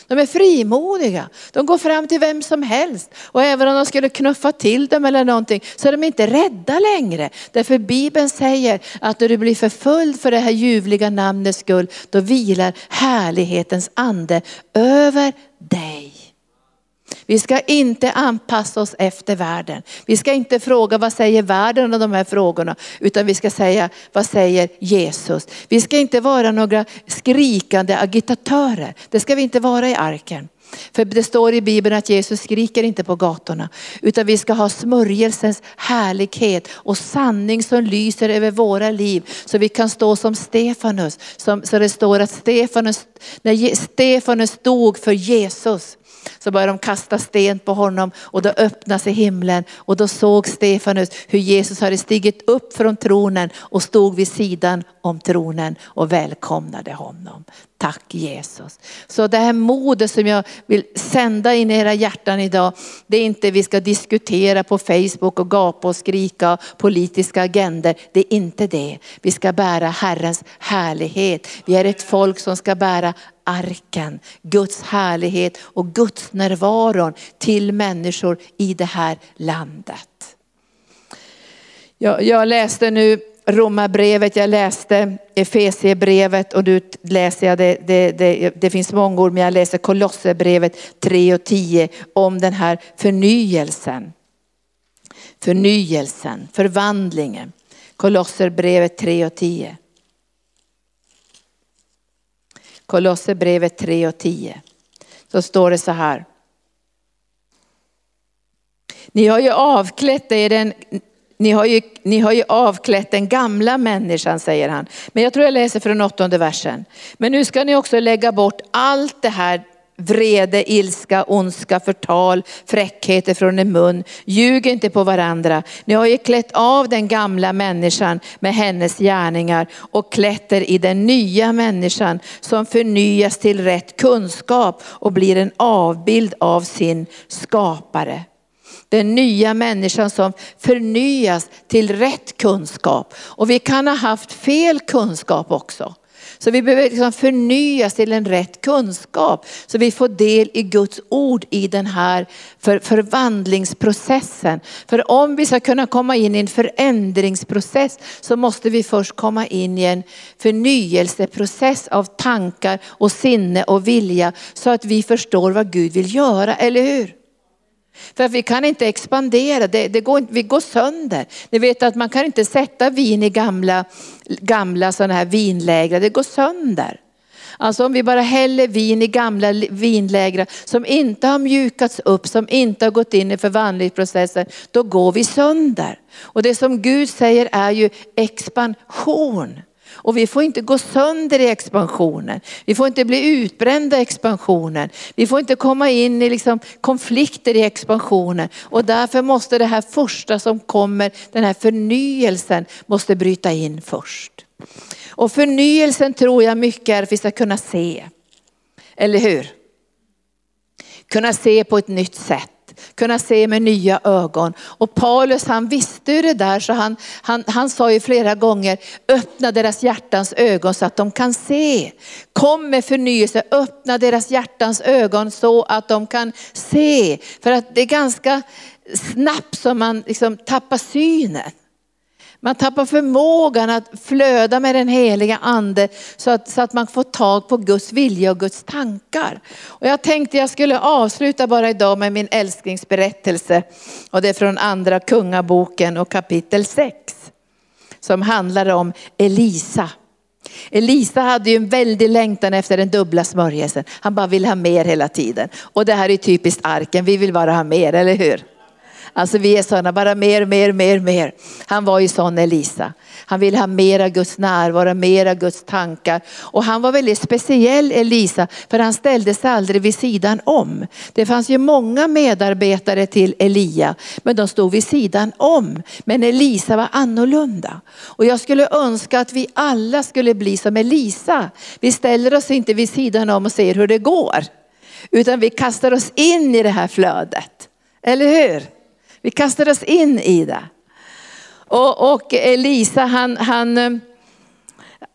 De är frimodiga. De går fram till vem som helst. Och även om de skulle knuffa till dem eller någonting så är de inte rädda längre. Därför Bibeln säger att när du blir förföljd för det här ljuvliga namnets skull, då vilar härlighetens ande över dig. Vi ska inte anpassa oss efter världen. Vi ska inte fråga vad säger världen om de här frågorna, utan vi ska säga vad säger Jesus. Vi ska inte vara några skrikande agitatörer. Det ska vi inte vara i arken. För det står i Bibeln att Jesus skriker inte på gatorna, utan vi ska ha smörjelsens härlighet och sanning som lyser över våra liv. Så vi kan stå som Stefanus, som, så det står att Stefanus, när Stefanus stod för Jesus, så började de kasta sten på honom och då öppnade sig himlen och då såg Stefanus hur Jesus hade stigit upp från tronen och stod vid sidan om tronen och välkomnade honom. Tack Jesus. Så det här modet som jag vill sända in i era hjärtan idag, det är inte vi ska diskutera på Facebook och gapa och skrika politiska agender. Det är inte det. Vi ska bära Herrens härlighet. Vi är ett folk som ska bära arken, Guds härlighet och Guds närvaron till människor i det här landet. Jag, jag läste nu Romarbrevet, jag läste Efesierbrevet och nu läser jag det, det, det, det finns många ord men jag läser Kolosserbrevet 3 och 10 om den här förnyelsen. Förnyelsen, förvandlingen. Kolosserbrevet 3 och 10. Kolosserbrevet 3 och 10. Så står det så här. Ni har ju avklätt er den ni har, ju, ni har ju avklätt den gamla människan, säger han. Men jag tror jag läser från åttonde versen. Men nu ska ni också lägga bort allt det här vrede, ilska, ondska, förtal, fräckheter från en mun. Ljug inte på varandra. Ni har ju klätt av den gamla människan med hennes gärningar och klätt er i den nya människan som förnyas till rätt kunskap och blir en avbild av sin skapare. Den nya människan som förnyas till rätt kunskap. Och vi kan ha haft fel kunskap också. Så vi behöver liksom förnyas till en rätt kunskap. Så vi får del i Guds ord i den här för, förvandlingsprocessen. För om vi ska kunna komma in i en förändringsprocess så måste vi först komma in i en förnyelseprocess av tankar och sinne och vilja. Så att vi förstår vad Gud vill göra, eller hur? För att vi kan inte expandera, det, det går, vi går sönder. Ni vet att man kan inte sätta vin i gamla, gamla sådana här vinlägrar, det går sönder. Alltså om vi bara häller vin i gamla vinlägrar som inte har mjukats upp, som inte har gått in i förvandlingsprocessen, då går vi sönder. Och det som Gud säger är ju expansion. Och vi får inte gå sönder i expansionen. Vi får inte bli utbrända i expansionen. Vi får inte komma in i liksom konflikter i expansionen. Och därför måste det här första som kommer, den här förnyelsen, måste bryta in först. Och förnyelsen tror jag mycket är att vi ska kunna se. Eller hur? Kunna se på ett nytt sätt kunna se med nya ögon. Och Paulus han visste ju det där så han, han, han sa ju flera gånger, öppna deras hjärtans ögon så att de kan se. Kom med förnyelse, öppna deras hjärtans ögon så att de kan se. För att det är ganska snabbt som man liksom tappar synen. Man tappar förmågan att flöda med den heliga ande så att, så att man får tag på Guds vilja och Guds tankar. Och jag tänkte jag skulle avsluta bara idag med min älsklingsberättelse. Och det är från andra kungaboken och kapitel 6. Som handlar om Elisa. Elisa hade ju en väldig längtan efter den dubbla smörjelsen. Han bara vill ha mer hela tiden. Och det här är typiskt arken, vi vill bara ha mer, eller hur? Alltså vi är sådana, bara mer, mer, mer, mer. Han var ju sån Elisa. Han ville ha mera Guds närvaro, mera Guds tankar. Och han var väldigt speciell Elisa, för han ställde sig aldrig vid sidan om. Det fanns ju många medarbetare till Elia, men de stod vid sidan om. Men Elisa var annorlunda. Och jag skulle önska att vi alla skulle bli som Elisa. Vi ställer oss inte vid sidan om och ser hur det går. Utan vi kastar oss in i det här flödet. Eller hur? Vi kastar oss in i det. Och, och Elisa han, han, eh,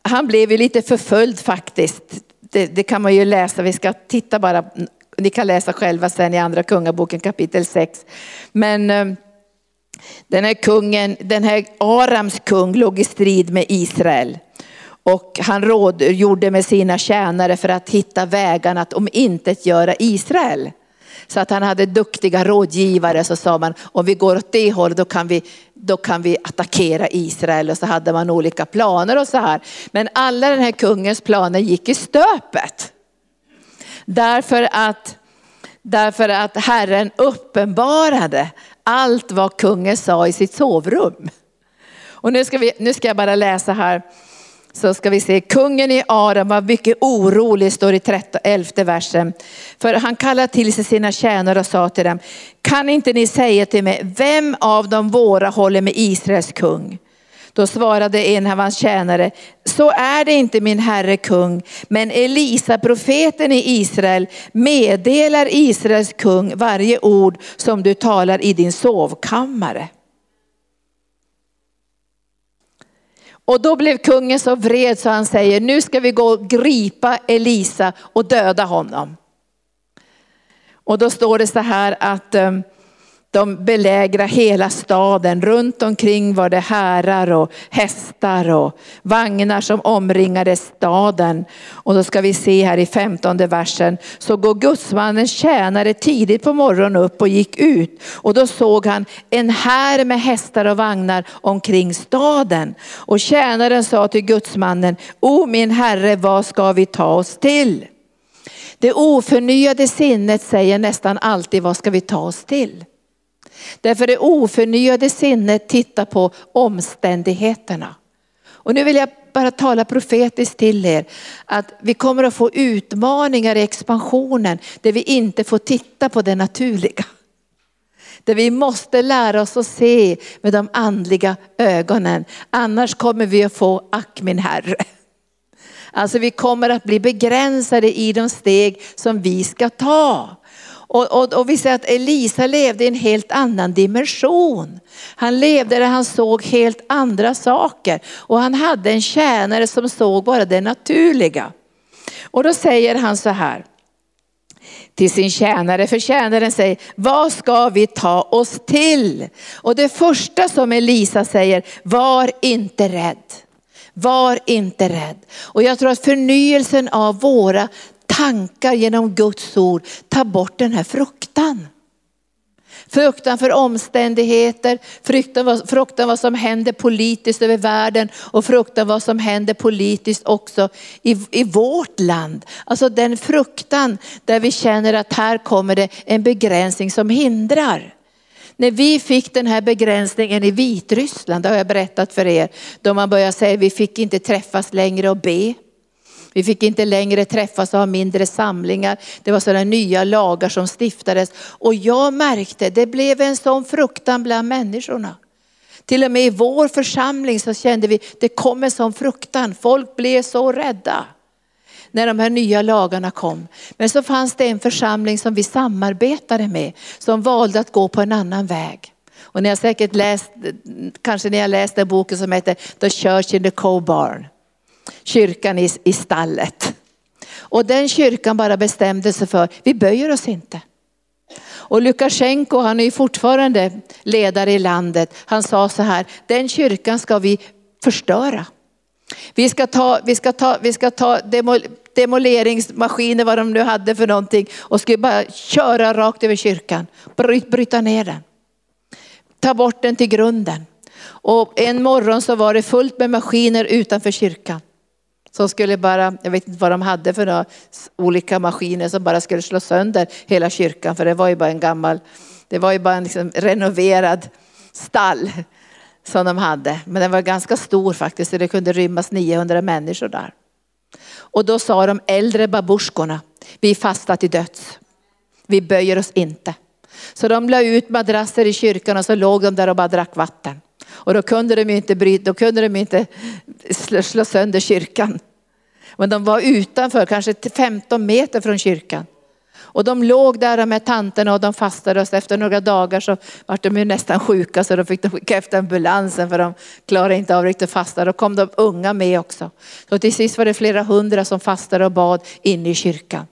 han blev ju lite förföljd faktiskt. Det, det, kan man ju läsa, vi ska titta bara, ni kan läsa själva sen i andra kungaboken kapitel 6. Men eh, den här kungen, den här Arams kung låg i strid med Israel. Och han rådgjorde med sina tjänare för att hitta vägarna att om inte göra Israel. Så att han hade duktiga rådgivare så sa man om vi går åt det hållet då kan vi, då kan vi attackera Israel och så hade man olika planer och så här. Men alla den här kungens planer gick i stöpet. Därför att, därför att Herren uppenbarade allt vad kungen sa i sitt sovrum. Och nu ska, vi, nu ska jag bara läsa här så ska vi se, kungen i Aram var mycket orolig, står i 11 versen. För han kallade till sig sina tjänare och sa till dem, kan inte ni säga till mig, vem av de våra håller med Israels kung? Då svarade en av hans tjänare, så är det inte min herre kung, men Elisa, profeten i Israel, meddelar Israels kung varje ord som du talar i din sovkammare. Och då blev kungen så vred så han säger, nu ska vi gå och gripa Elisa och döda honom. Och då står det så här att um, de belägrar hela staden. Runt omkring var det härar och hästar och vagnar som omringade staden. Och då ska vi se här i femtonde versen. Så går gudsmannens tjänare tidigt på morgonen upp och gick ut. Och då såg han en här med hästar och vagnar omkring staden. Och tjänaren sa till gudsmannen, O min herre, vad ska vi ta oss till? Det oförnyade sinnet säger nästan alltid, vad ska vi ta oss till? Därför det oförnyade sinnet tittar på omständigheterna. Och nu vill jag bara tala profetiskt till er att vi kommer att få utmaningar i expansionen där vi inte får titta på det naturliga. Där vi måste lära oss att se med de andliga ögonen. Annars kommer vi att få ack min herre. Alltså vi kommer att bli begränsade i de steg som vi ska ta. Och, och, och, vi ser att Elisa levde i en helt annan dimension. Han levde där han såg helt andra saker. Och han hade en tjänare som såg bara det naturliga. Och då säger han så här till sin tjänare, för tjänaren säger, vad ska vi ta oss till? Och det första som Elisa säger, var inte rädd. Var inte rädd. Och jag tror att förnyelsen av våra tankar genom Guds ord ta bort den här fruktan. Fruktan för omständigheter, fruktan, fruktan vad som händer politiskt över världen och fruktan vad som händer politiskt också i, i vårt land. Alltså den fruktan där vi känner att här kommer det en begränsning som hindrar. När vi fick den här begränsningen i Vitryssland, det har jag berättat för er, då man började säga vi fick inte träffas längre och be. Vi fick inte längre träffas och ha mindre samlingar. Det var sådana nya lagar som stiftades. Och jag märkte, det blev en sån fruktan bland människorna. Till och med i vår församling så kände vi, det kom en sån fruktan. Folk blev så rädda när de här nya lagarna kom. Men så fanns det en församling som vi samarbetade med, som valde att gå på en annan väg. Och ni har säkert läst, kanske ni har läst den boken som heter The Church in the Cow Barn kyrkan i, i stallet. Och den kyrkan bara bestämde sig för, vi böjer oss inte. Och Lukasjenko, han är ju fortfarande ledare i landet, han sa så här, den kyrkan ska vi förstöra. Vi ska ta, vi ska ta, vi ska ta demol, demoleringsmaskiner, vad de nu hade för någonting, och ska bara köra rakt över kyrkan, bryt, bryta ner den. Ta bort den till grunden. Och en morgon så var det fullt med maskiner utanför kyrkan. Som skulle bara, jag vet inte vad de hade för några olika maskiner som bara skulle slå sönder hela kyrkan. För det var ju bara en gammal, Det var ju bara en liksom renoverad stall som de hade. Men den var ganska stor faktiskt, så det kunde rymmas 900 människor där. Och då sa de äldre babuskorna, vi fastar till döds. Vi böjer oss inte. Så de la ut madrasser i kyrkan och så låg de där och bara drack vatten. Och då kunde de inte bryta, då kunde de inte slå sönder kyrkan. Men de var utanför, kanske 15 meter från kyrkan. Och de låg där med tanterna och de fastade och efter några dagar så var de ju nästan sjuka så då fick de skicka efter ambulansen för de klarade inte av riktigt fasta. Då kom de unga med också. Så till sist var det flera hundra som fastade och bad inne i kyrkan.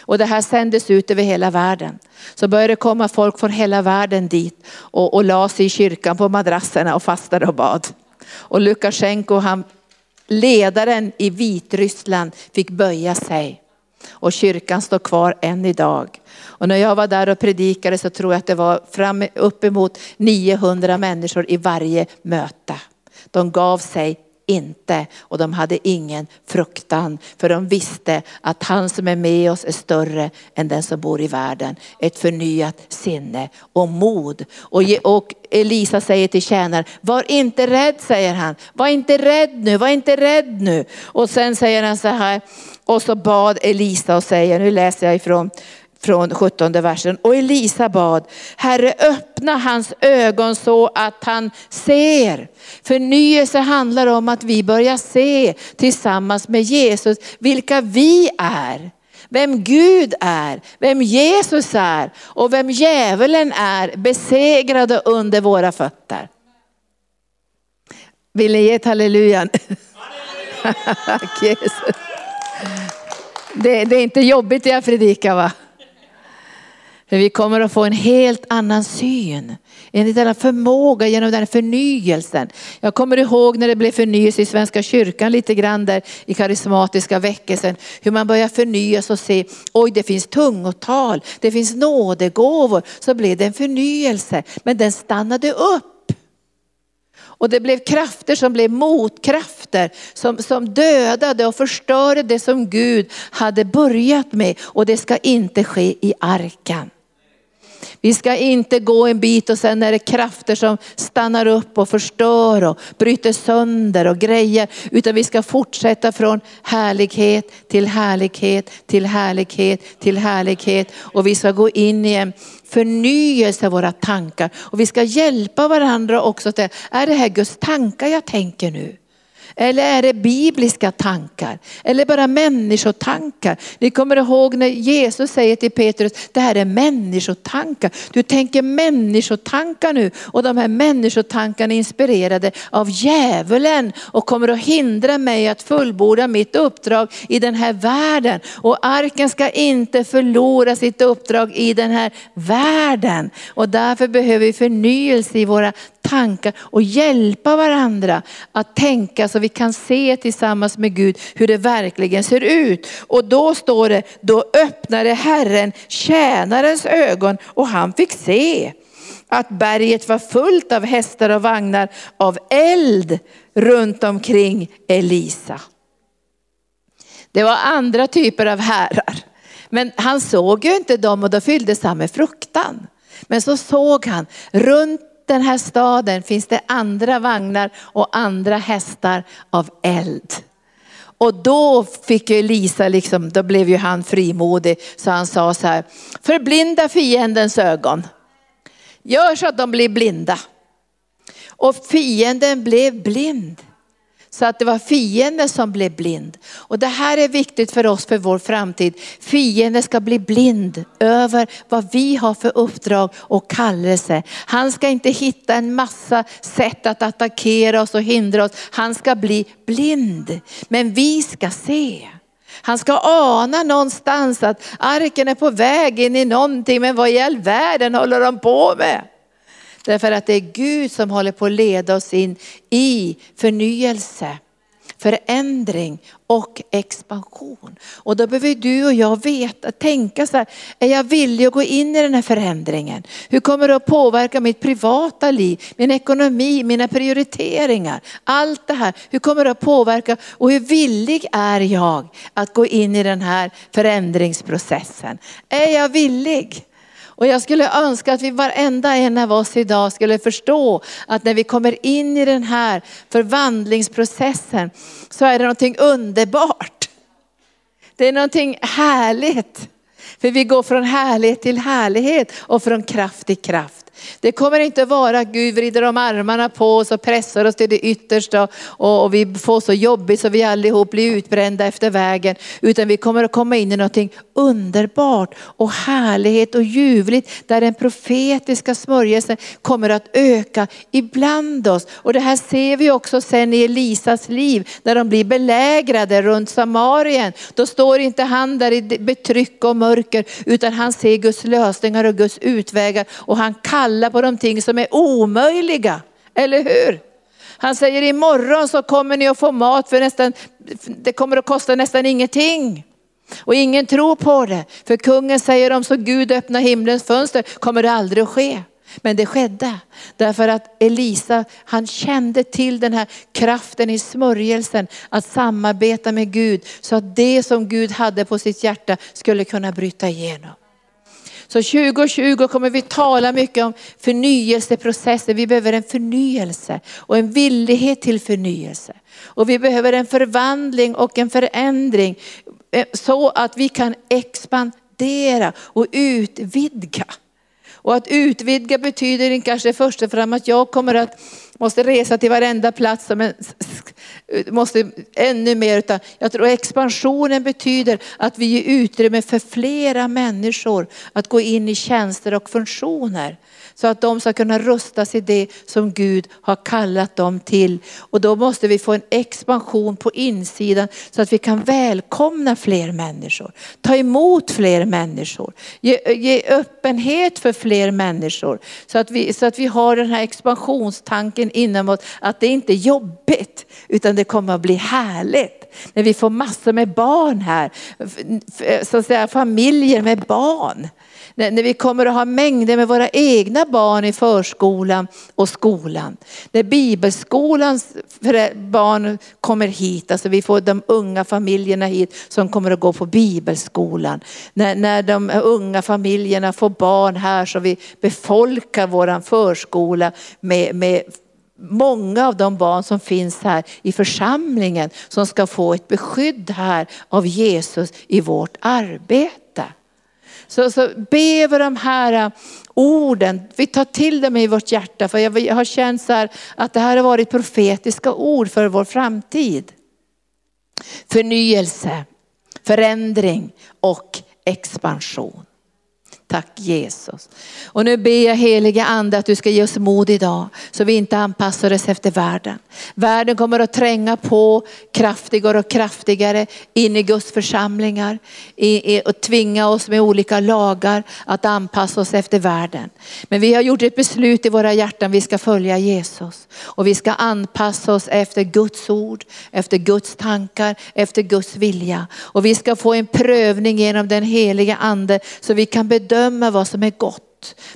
Och det här sändes ut över hela världen. Så började det komma folk från hela världen dit och, och la sig i kyrkan på madrasserna och fastade och bad. Och Lukasjenko, han, ledaren i Vitryssland, fick böja sig. Och kyrkan står kvar än idag. Och när jag var där och predikade så tror jag att det var fram, uppemot 900 människor i varje möte. De gav sig inte och de hade ingen fruktan för de visste att han som är med oss är större än den som bor i världen. Ett förnyat sinne och mod. Och, och Elisa säger till tjänaren, var inte rädd säger han. Var inte rädd nu, var inte rädd nu. Och sen säger han så här, och så bad Elisa och säger, nu läser jag ifrån från 17 versen. Och Elisa bad, Herre öppna hans ögon så att han ser. Förnyelse handlar om att vi börjar se tillsammans med Jesus vilka vi är. Vem Gud är, vem Jesus är och vem djävulen är besegrade under våra fötter. Vill ni ge ett halleluja? *laughs* Jesus. Det, det, är inte jobbigt det jag predikar va? För vi kommer att få en helt annan syn, en helt annan förmåga genom den förnyelsen. Jag kommer ihåg när det blev förnyelse i Svenska kyrkan lite grann där i karismatiska väckelsen. Hur man börjar förnyas och se, oj det finns tungotal, det finns nådegåvor. Så blev det en förnyelse, men den stannade upp. Och det blev krafter som blev motkrafter som, som dödade och förstörde det som Gud hade börjat med. Och det ska inte ske i arkan. Vi ska inte gå en bit och sen är det krafter som stannar upp och förstör och bryter sönder och grejer. Utan vi ska fortsätta från härlighet till härlighet till härlighet till härlighet. Och vi ska gå in i en förnyelse av våra tankar. Och vi ska hjälpa varandra också. Till, är det här Guds tankar jag tänker nu? Eller är det bibliska tankar? Eller bara människotankar? Ni kommer ihåg när Jesus säger till Petrus, det här är människotankar. Du tänker människotankar nu och de här människotankarna är inspirerade av djävulen och kommer att hindra mig att fullborda mitt uppdrag i den här världen. Och arken ska inte förlora sitt uppdrag i den här världen. Och därför behöver vi förnyelse i våra tankar och hjälpa varandra att tänka så vi kan se tillsammans med Gud hur det verkligen ser ut. Och då står det, då öppnade Herren tjänarens ögon och han fick se att berget var fullt av hästar och vagnar av eld runt omkring Elisa. Det var andra typer av herrar. Men han såg ju inte dem och då fylldes han med fruktan. Men så såg han runt den här staden finns det andra vagnar och andra hästar av eld. Och då fick ju Elisa, liksom, då blev ju han frimodig, så han sa så här, förblinda fiendens ögon. Gör så att de blir blinda. Och fienden blev blind. Så att det var fienden som blev blind. Och det här är viktigt för oss för vår framtid. Fienden ska bli blind över vad vi har för uppdrag och kallelse. Han ska inte hitta en massa sätt att attackera oss och hindra oss. Han ska bli blind. Men vi ska se. Han ska ana någonstans att arken är på väg in i någonting, men vad i all världen håller de på med? Därför att det är Gud som håller på att leda oss in i förnyelse, förändring och expansion. Och då behöver du och jag veta, tänka så här, är jag villig att gå in i den här förändringen? Hur kommer det att påverka mitt privata liv, min ekonomi, mina prioriteringar? Allt det här, hur kommer det att påverka och hur villig är jag att gå in i den här förändringsprocessen? Är jag villig? Och jag skulle önska att vi varenda en av oss idag skulle förstå att när vi kommer in i den här förvandlingsprocessen så är det någonting underbart. Det är någonting härligt. För vi går från härlighet till härlighet och från kraft till kraft. Det kommer inte vara att Gud vrider om armarna på oss och pressar oss till det yttersta och, och vi får så jobbigt så vi allihop blir utbrända efter vägen. Utan vi kommer att komma in i någonting underbart och härlighet och ljuvligt där den profetiska smörjelsen kommer att öka ibland oss. Och det här ser vi också sen i Elisas liv när de blir belägrade runt Samarien. Då står inte han där i betryck och mörker utan han ser Guds lösningar och Guds utvägar och han kallar kalla på de ting som är omöjliga. Eller hur? Han säger imorgon så kommer ni att få mat för nästan, det kommer att kosta nästan ingenting. Och ingen tror på det. För kungen säger om så Gud öppnar himlens fönster kommer det aldrig att ske. Men det skedde därför att Elisa, han kände till den här kraften i smörjelsen att samarbeta med Gud så att det som Gud hade på sitt hjärta skulle kunna bryta igenom. Så 2020 kommer vi tala mycket om förnyelseprocesser. Vi behöver en förnyelse och en villighet till förnyelse. Och vi behöver en förvandling och en förändring eh, så att vi kan expandera och utvidga. Och att utvidga betyder kanske först och främst att jag kommer att måste resa till varenda plats som en, Eh, måste ännu mer. Utan jag tror expansionen betyder att vi ger utrymme för flera människor att gå in i tjänster och funktioner. Så att de ska kunna rustas i det som Gud har kallat dem till. Och då måste vi få en expansion på insidan så att vi kan välkomna fler människor. Ta emot fler människor. Ge, ge öppenhet för fler människor. Så att, vi, så att vi har den här expansionstanken inom oss. Att det inte är jobbigt utan det kommer att bli härligt. När vi får massor med barn här. Så att säga familjer med barn när vi kommer att ha mängder med våra egna barn i förskolan och skolan. När bibelskolans barn kommer hit, alltså vi får de unga familjerna hit som kommer att gå på bibelskolan. När, när de unga familjerna får barn här så vi befolkar våran förskola med, med många av de barn som finns här i församlingen som ska få ett beskydd här av Jesus i vårt arbete. Så, så be över de här äh, orden, vi tar till dem i vårt hjärta. För jag har känt så här, att det här har varit profetiska ord för vår framtid. Förnyelse, förändring och expansion. Tack Jesus. Och nu ber jag heliga ande att du ska ge oss mod idag så vi inte anpassar oss efter världen. Världen kommer att tränga på kraftigare och kraftigare in i Guds församlingar och tvinga oss med olika lagar att anpassa oss efter världen. Men vi har gjort ett beslut i våra hjärtan, vi ska följa Jesus och vi ska anpassa oss efter Guds ord, efter Guds tankar, efter Guds vilja. Och vi ska få en prövning genom den heliga ande så vi kan bedöma bedöma vad som är gott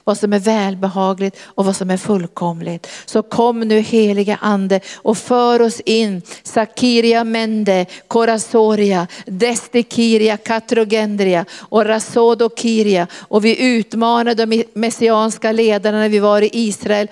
vad som är välbehagligt och vad som är fullkomligt. Så kom nu heliga ande och för oss in Sakiria Mende, Korasoria, Destikiria, Katrogendria och Rasodokiria. Och vi utmanar de messianska ledarna när vi var i Israel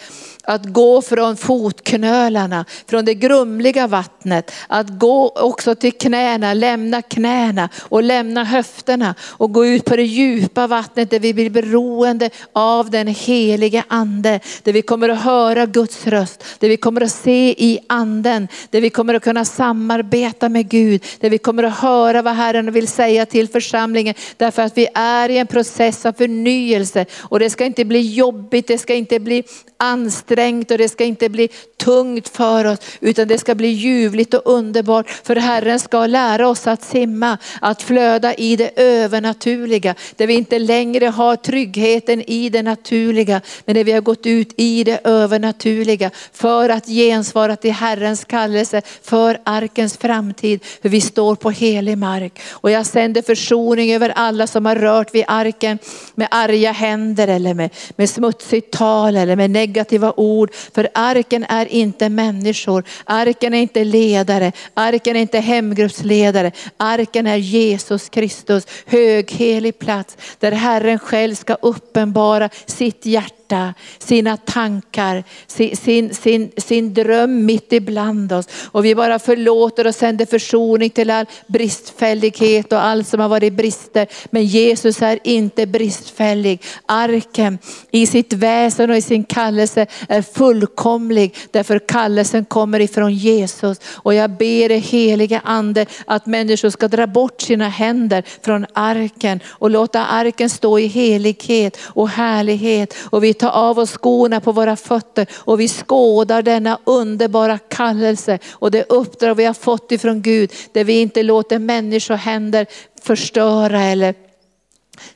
att gå från fotknölarna, från det grumliga vattnet, att gå också till knäna, lämna knäna och lämna höfterna och gå ut på det djupa vattnet där vi blir beroende av den helige ande. Där vi kommer att höra Guds röst, där vi kommer att se i anden, där vi kommer att kunna samarbeta med Gud, där vi kommer att höra vad Herren vill säga till församlingen. Därför att vi är i en process av förnyelse och det ska inte bli jobbigt, det ska inte bli ansträngt och det ska inte bli tungt för oss utan det ska bli ljuvligt och underbart. För Herren ska lära oss att simma, att flöda i det övernaturliga. Där vi inte längre har tryggheten i det naturliga men där vi har gått ut i det övernaturliga för att gensvara till Herrens kallelse för arkens framtid. För vi står på helig mark. Och jag sänder försoning över alla som har rört vid arken med arga händer eller med, med smutsigt tal eller med negativt negativa ord. För arken är inte människor, arken är inte ledare, arken är inte hemgruppsledare. Arken är Jesus Kristus, höghelig plats där Herren själv ska uppenbara sitt hjärta hjärta, sina tankar, sin, sin, sin, sin dröm mitt ibland oss. Och vi bara förlåter och sänder försoning till all bristfällighet och allt som har varit brister. Men Jesus är inte bristfällig. Arken i sitt väsen och i sin kallelse är fullkomlig. Därför kallelsen kommer ifrån Jesus. Och jag ber dig helige ande att människor ska dra bort sina händer från arken och låta arken stå i helighet och härlighet. Och vi tar av oss skorna på våra fötter och vi skådar denna underbara kallelse och det uppdrag vi har fått ifrån Gud där vi inte låter människohänder förstöra eller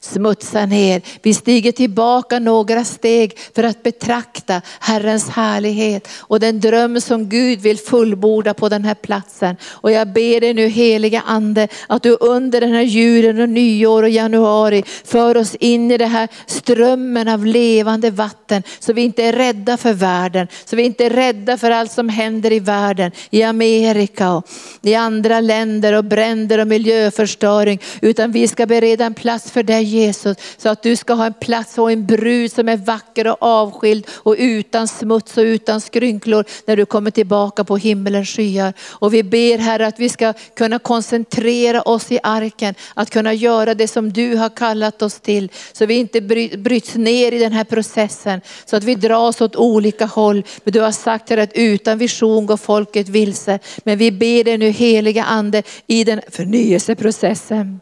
smutsa ner. Vi stiger tillbaka några steg för att betrakta Herrens härlighet och den dröm som Gud vill fullborda på den här platsen. Och jag ber dig nu heliga ande att du under den här julen och nyår och januari för oss in i det här strömmen av levande vatten så vi inte är rädda för världen, så vi inte är rädda för allt som händer i världen, i Amerika och i andra länder och bränder och miljöförstöring utan vi ska bereda en plats för dig dig Jesus, så att du ska ha en plats och en brud som är vacker och avskild och utan smuts och utan skrynklor när du kommer tillbaka på himmelens skyar. Och vi ber Herre att vi ska kunna koncentrera oss i arken, att kunna göra det som du har kallat oss till. Så vi inte bryts ner i den här processen, så att vi dras åt olika håll. Men du har sagt här att utan vision går folket vilse. Men vi ber dig nu heliga ande i den förnyelseprocessen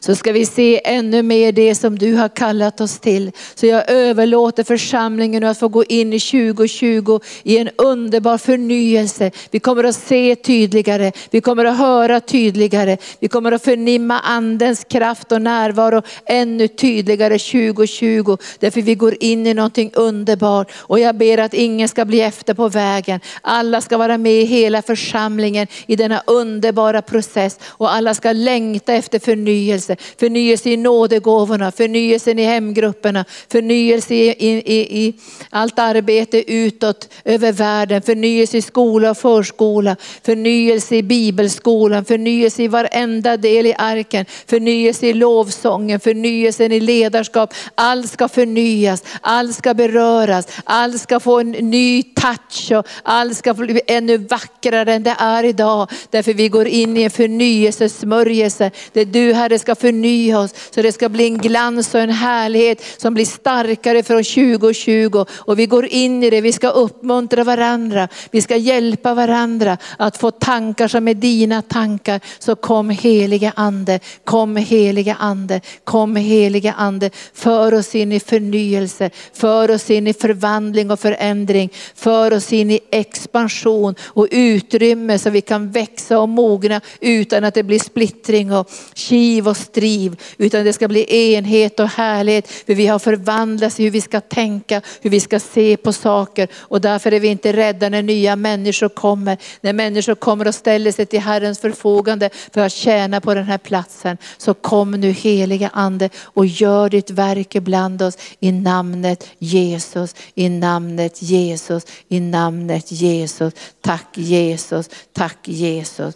så ska vi se ännu mer det som du har kallat oss till. Så jag överlåter församlingen att få gå in i 2020 i en underbar förnyelse. Vi kommer att se tydligare, vi kommer att höra tydligare, vi kommer att förnimma andens kraft och närvaro ännu tydligare 2020. Därför vi går in i någonting underbart och jag ber att ingen ska bli efter på vägen. Alla ska vara med i hela församlingen i denna underbara process och alla ska längta efter förnyelse förnyelse. Förnyelse i nådegåvorna, förnyelsen i hemgrupperna, förnyelse i, i, i allt arbete utåt över världen, förnyelse i skola och förskola, förnyelse i bibelskolan, förnyelse i varenda del i arken, förnyelse i lovsången, förnyelsen i ledarskap. Allt ska förnyas, allt ska beröras, allt ska få en ny touch och allt ska bli ännu vackrare än det är idag. Därför vi går in i en förnyelsesmörjelse där du Herre ska förnya oss så det ska bli en glans och en härlighet som blir starkare från 2020. Och vi går in i det, vi ska uppmuntra varandra, vi ska hjälpa varandra att få tankar som är dina tankar. Så kom heliga ande, kom heliga ande, kom heliga ande. För oss in i förnyelse, för oss in i förvandling och förändring, för oss in i expansion och utrymme så vi kan växa och mogna utan att det blir splittring och liv och striv, utan det ska bli enhet och härlighet. För vi har förvandlats i hur vi ska tänka, hur vi ska se på saker. Och därför är vi inte rädda när nya människor kommer. När människor kommer och ställer sig till Herrens förfogande för att tjäna på den här platsen. Så kom nu heliga ande och gör ditt verk ibland oss i namnet Jesus, i namnet Jesus, i namnet Jesus. Tack Jesus, tack Jesus.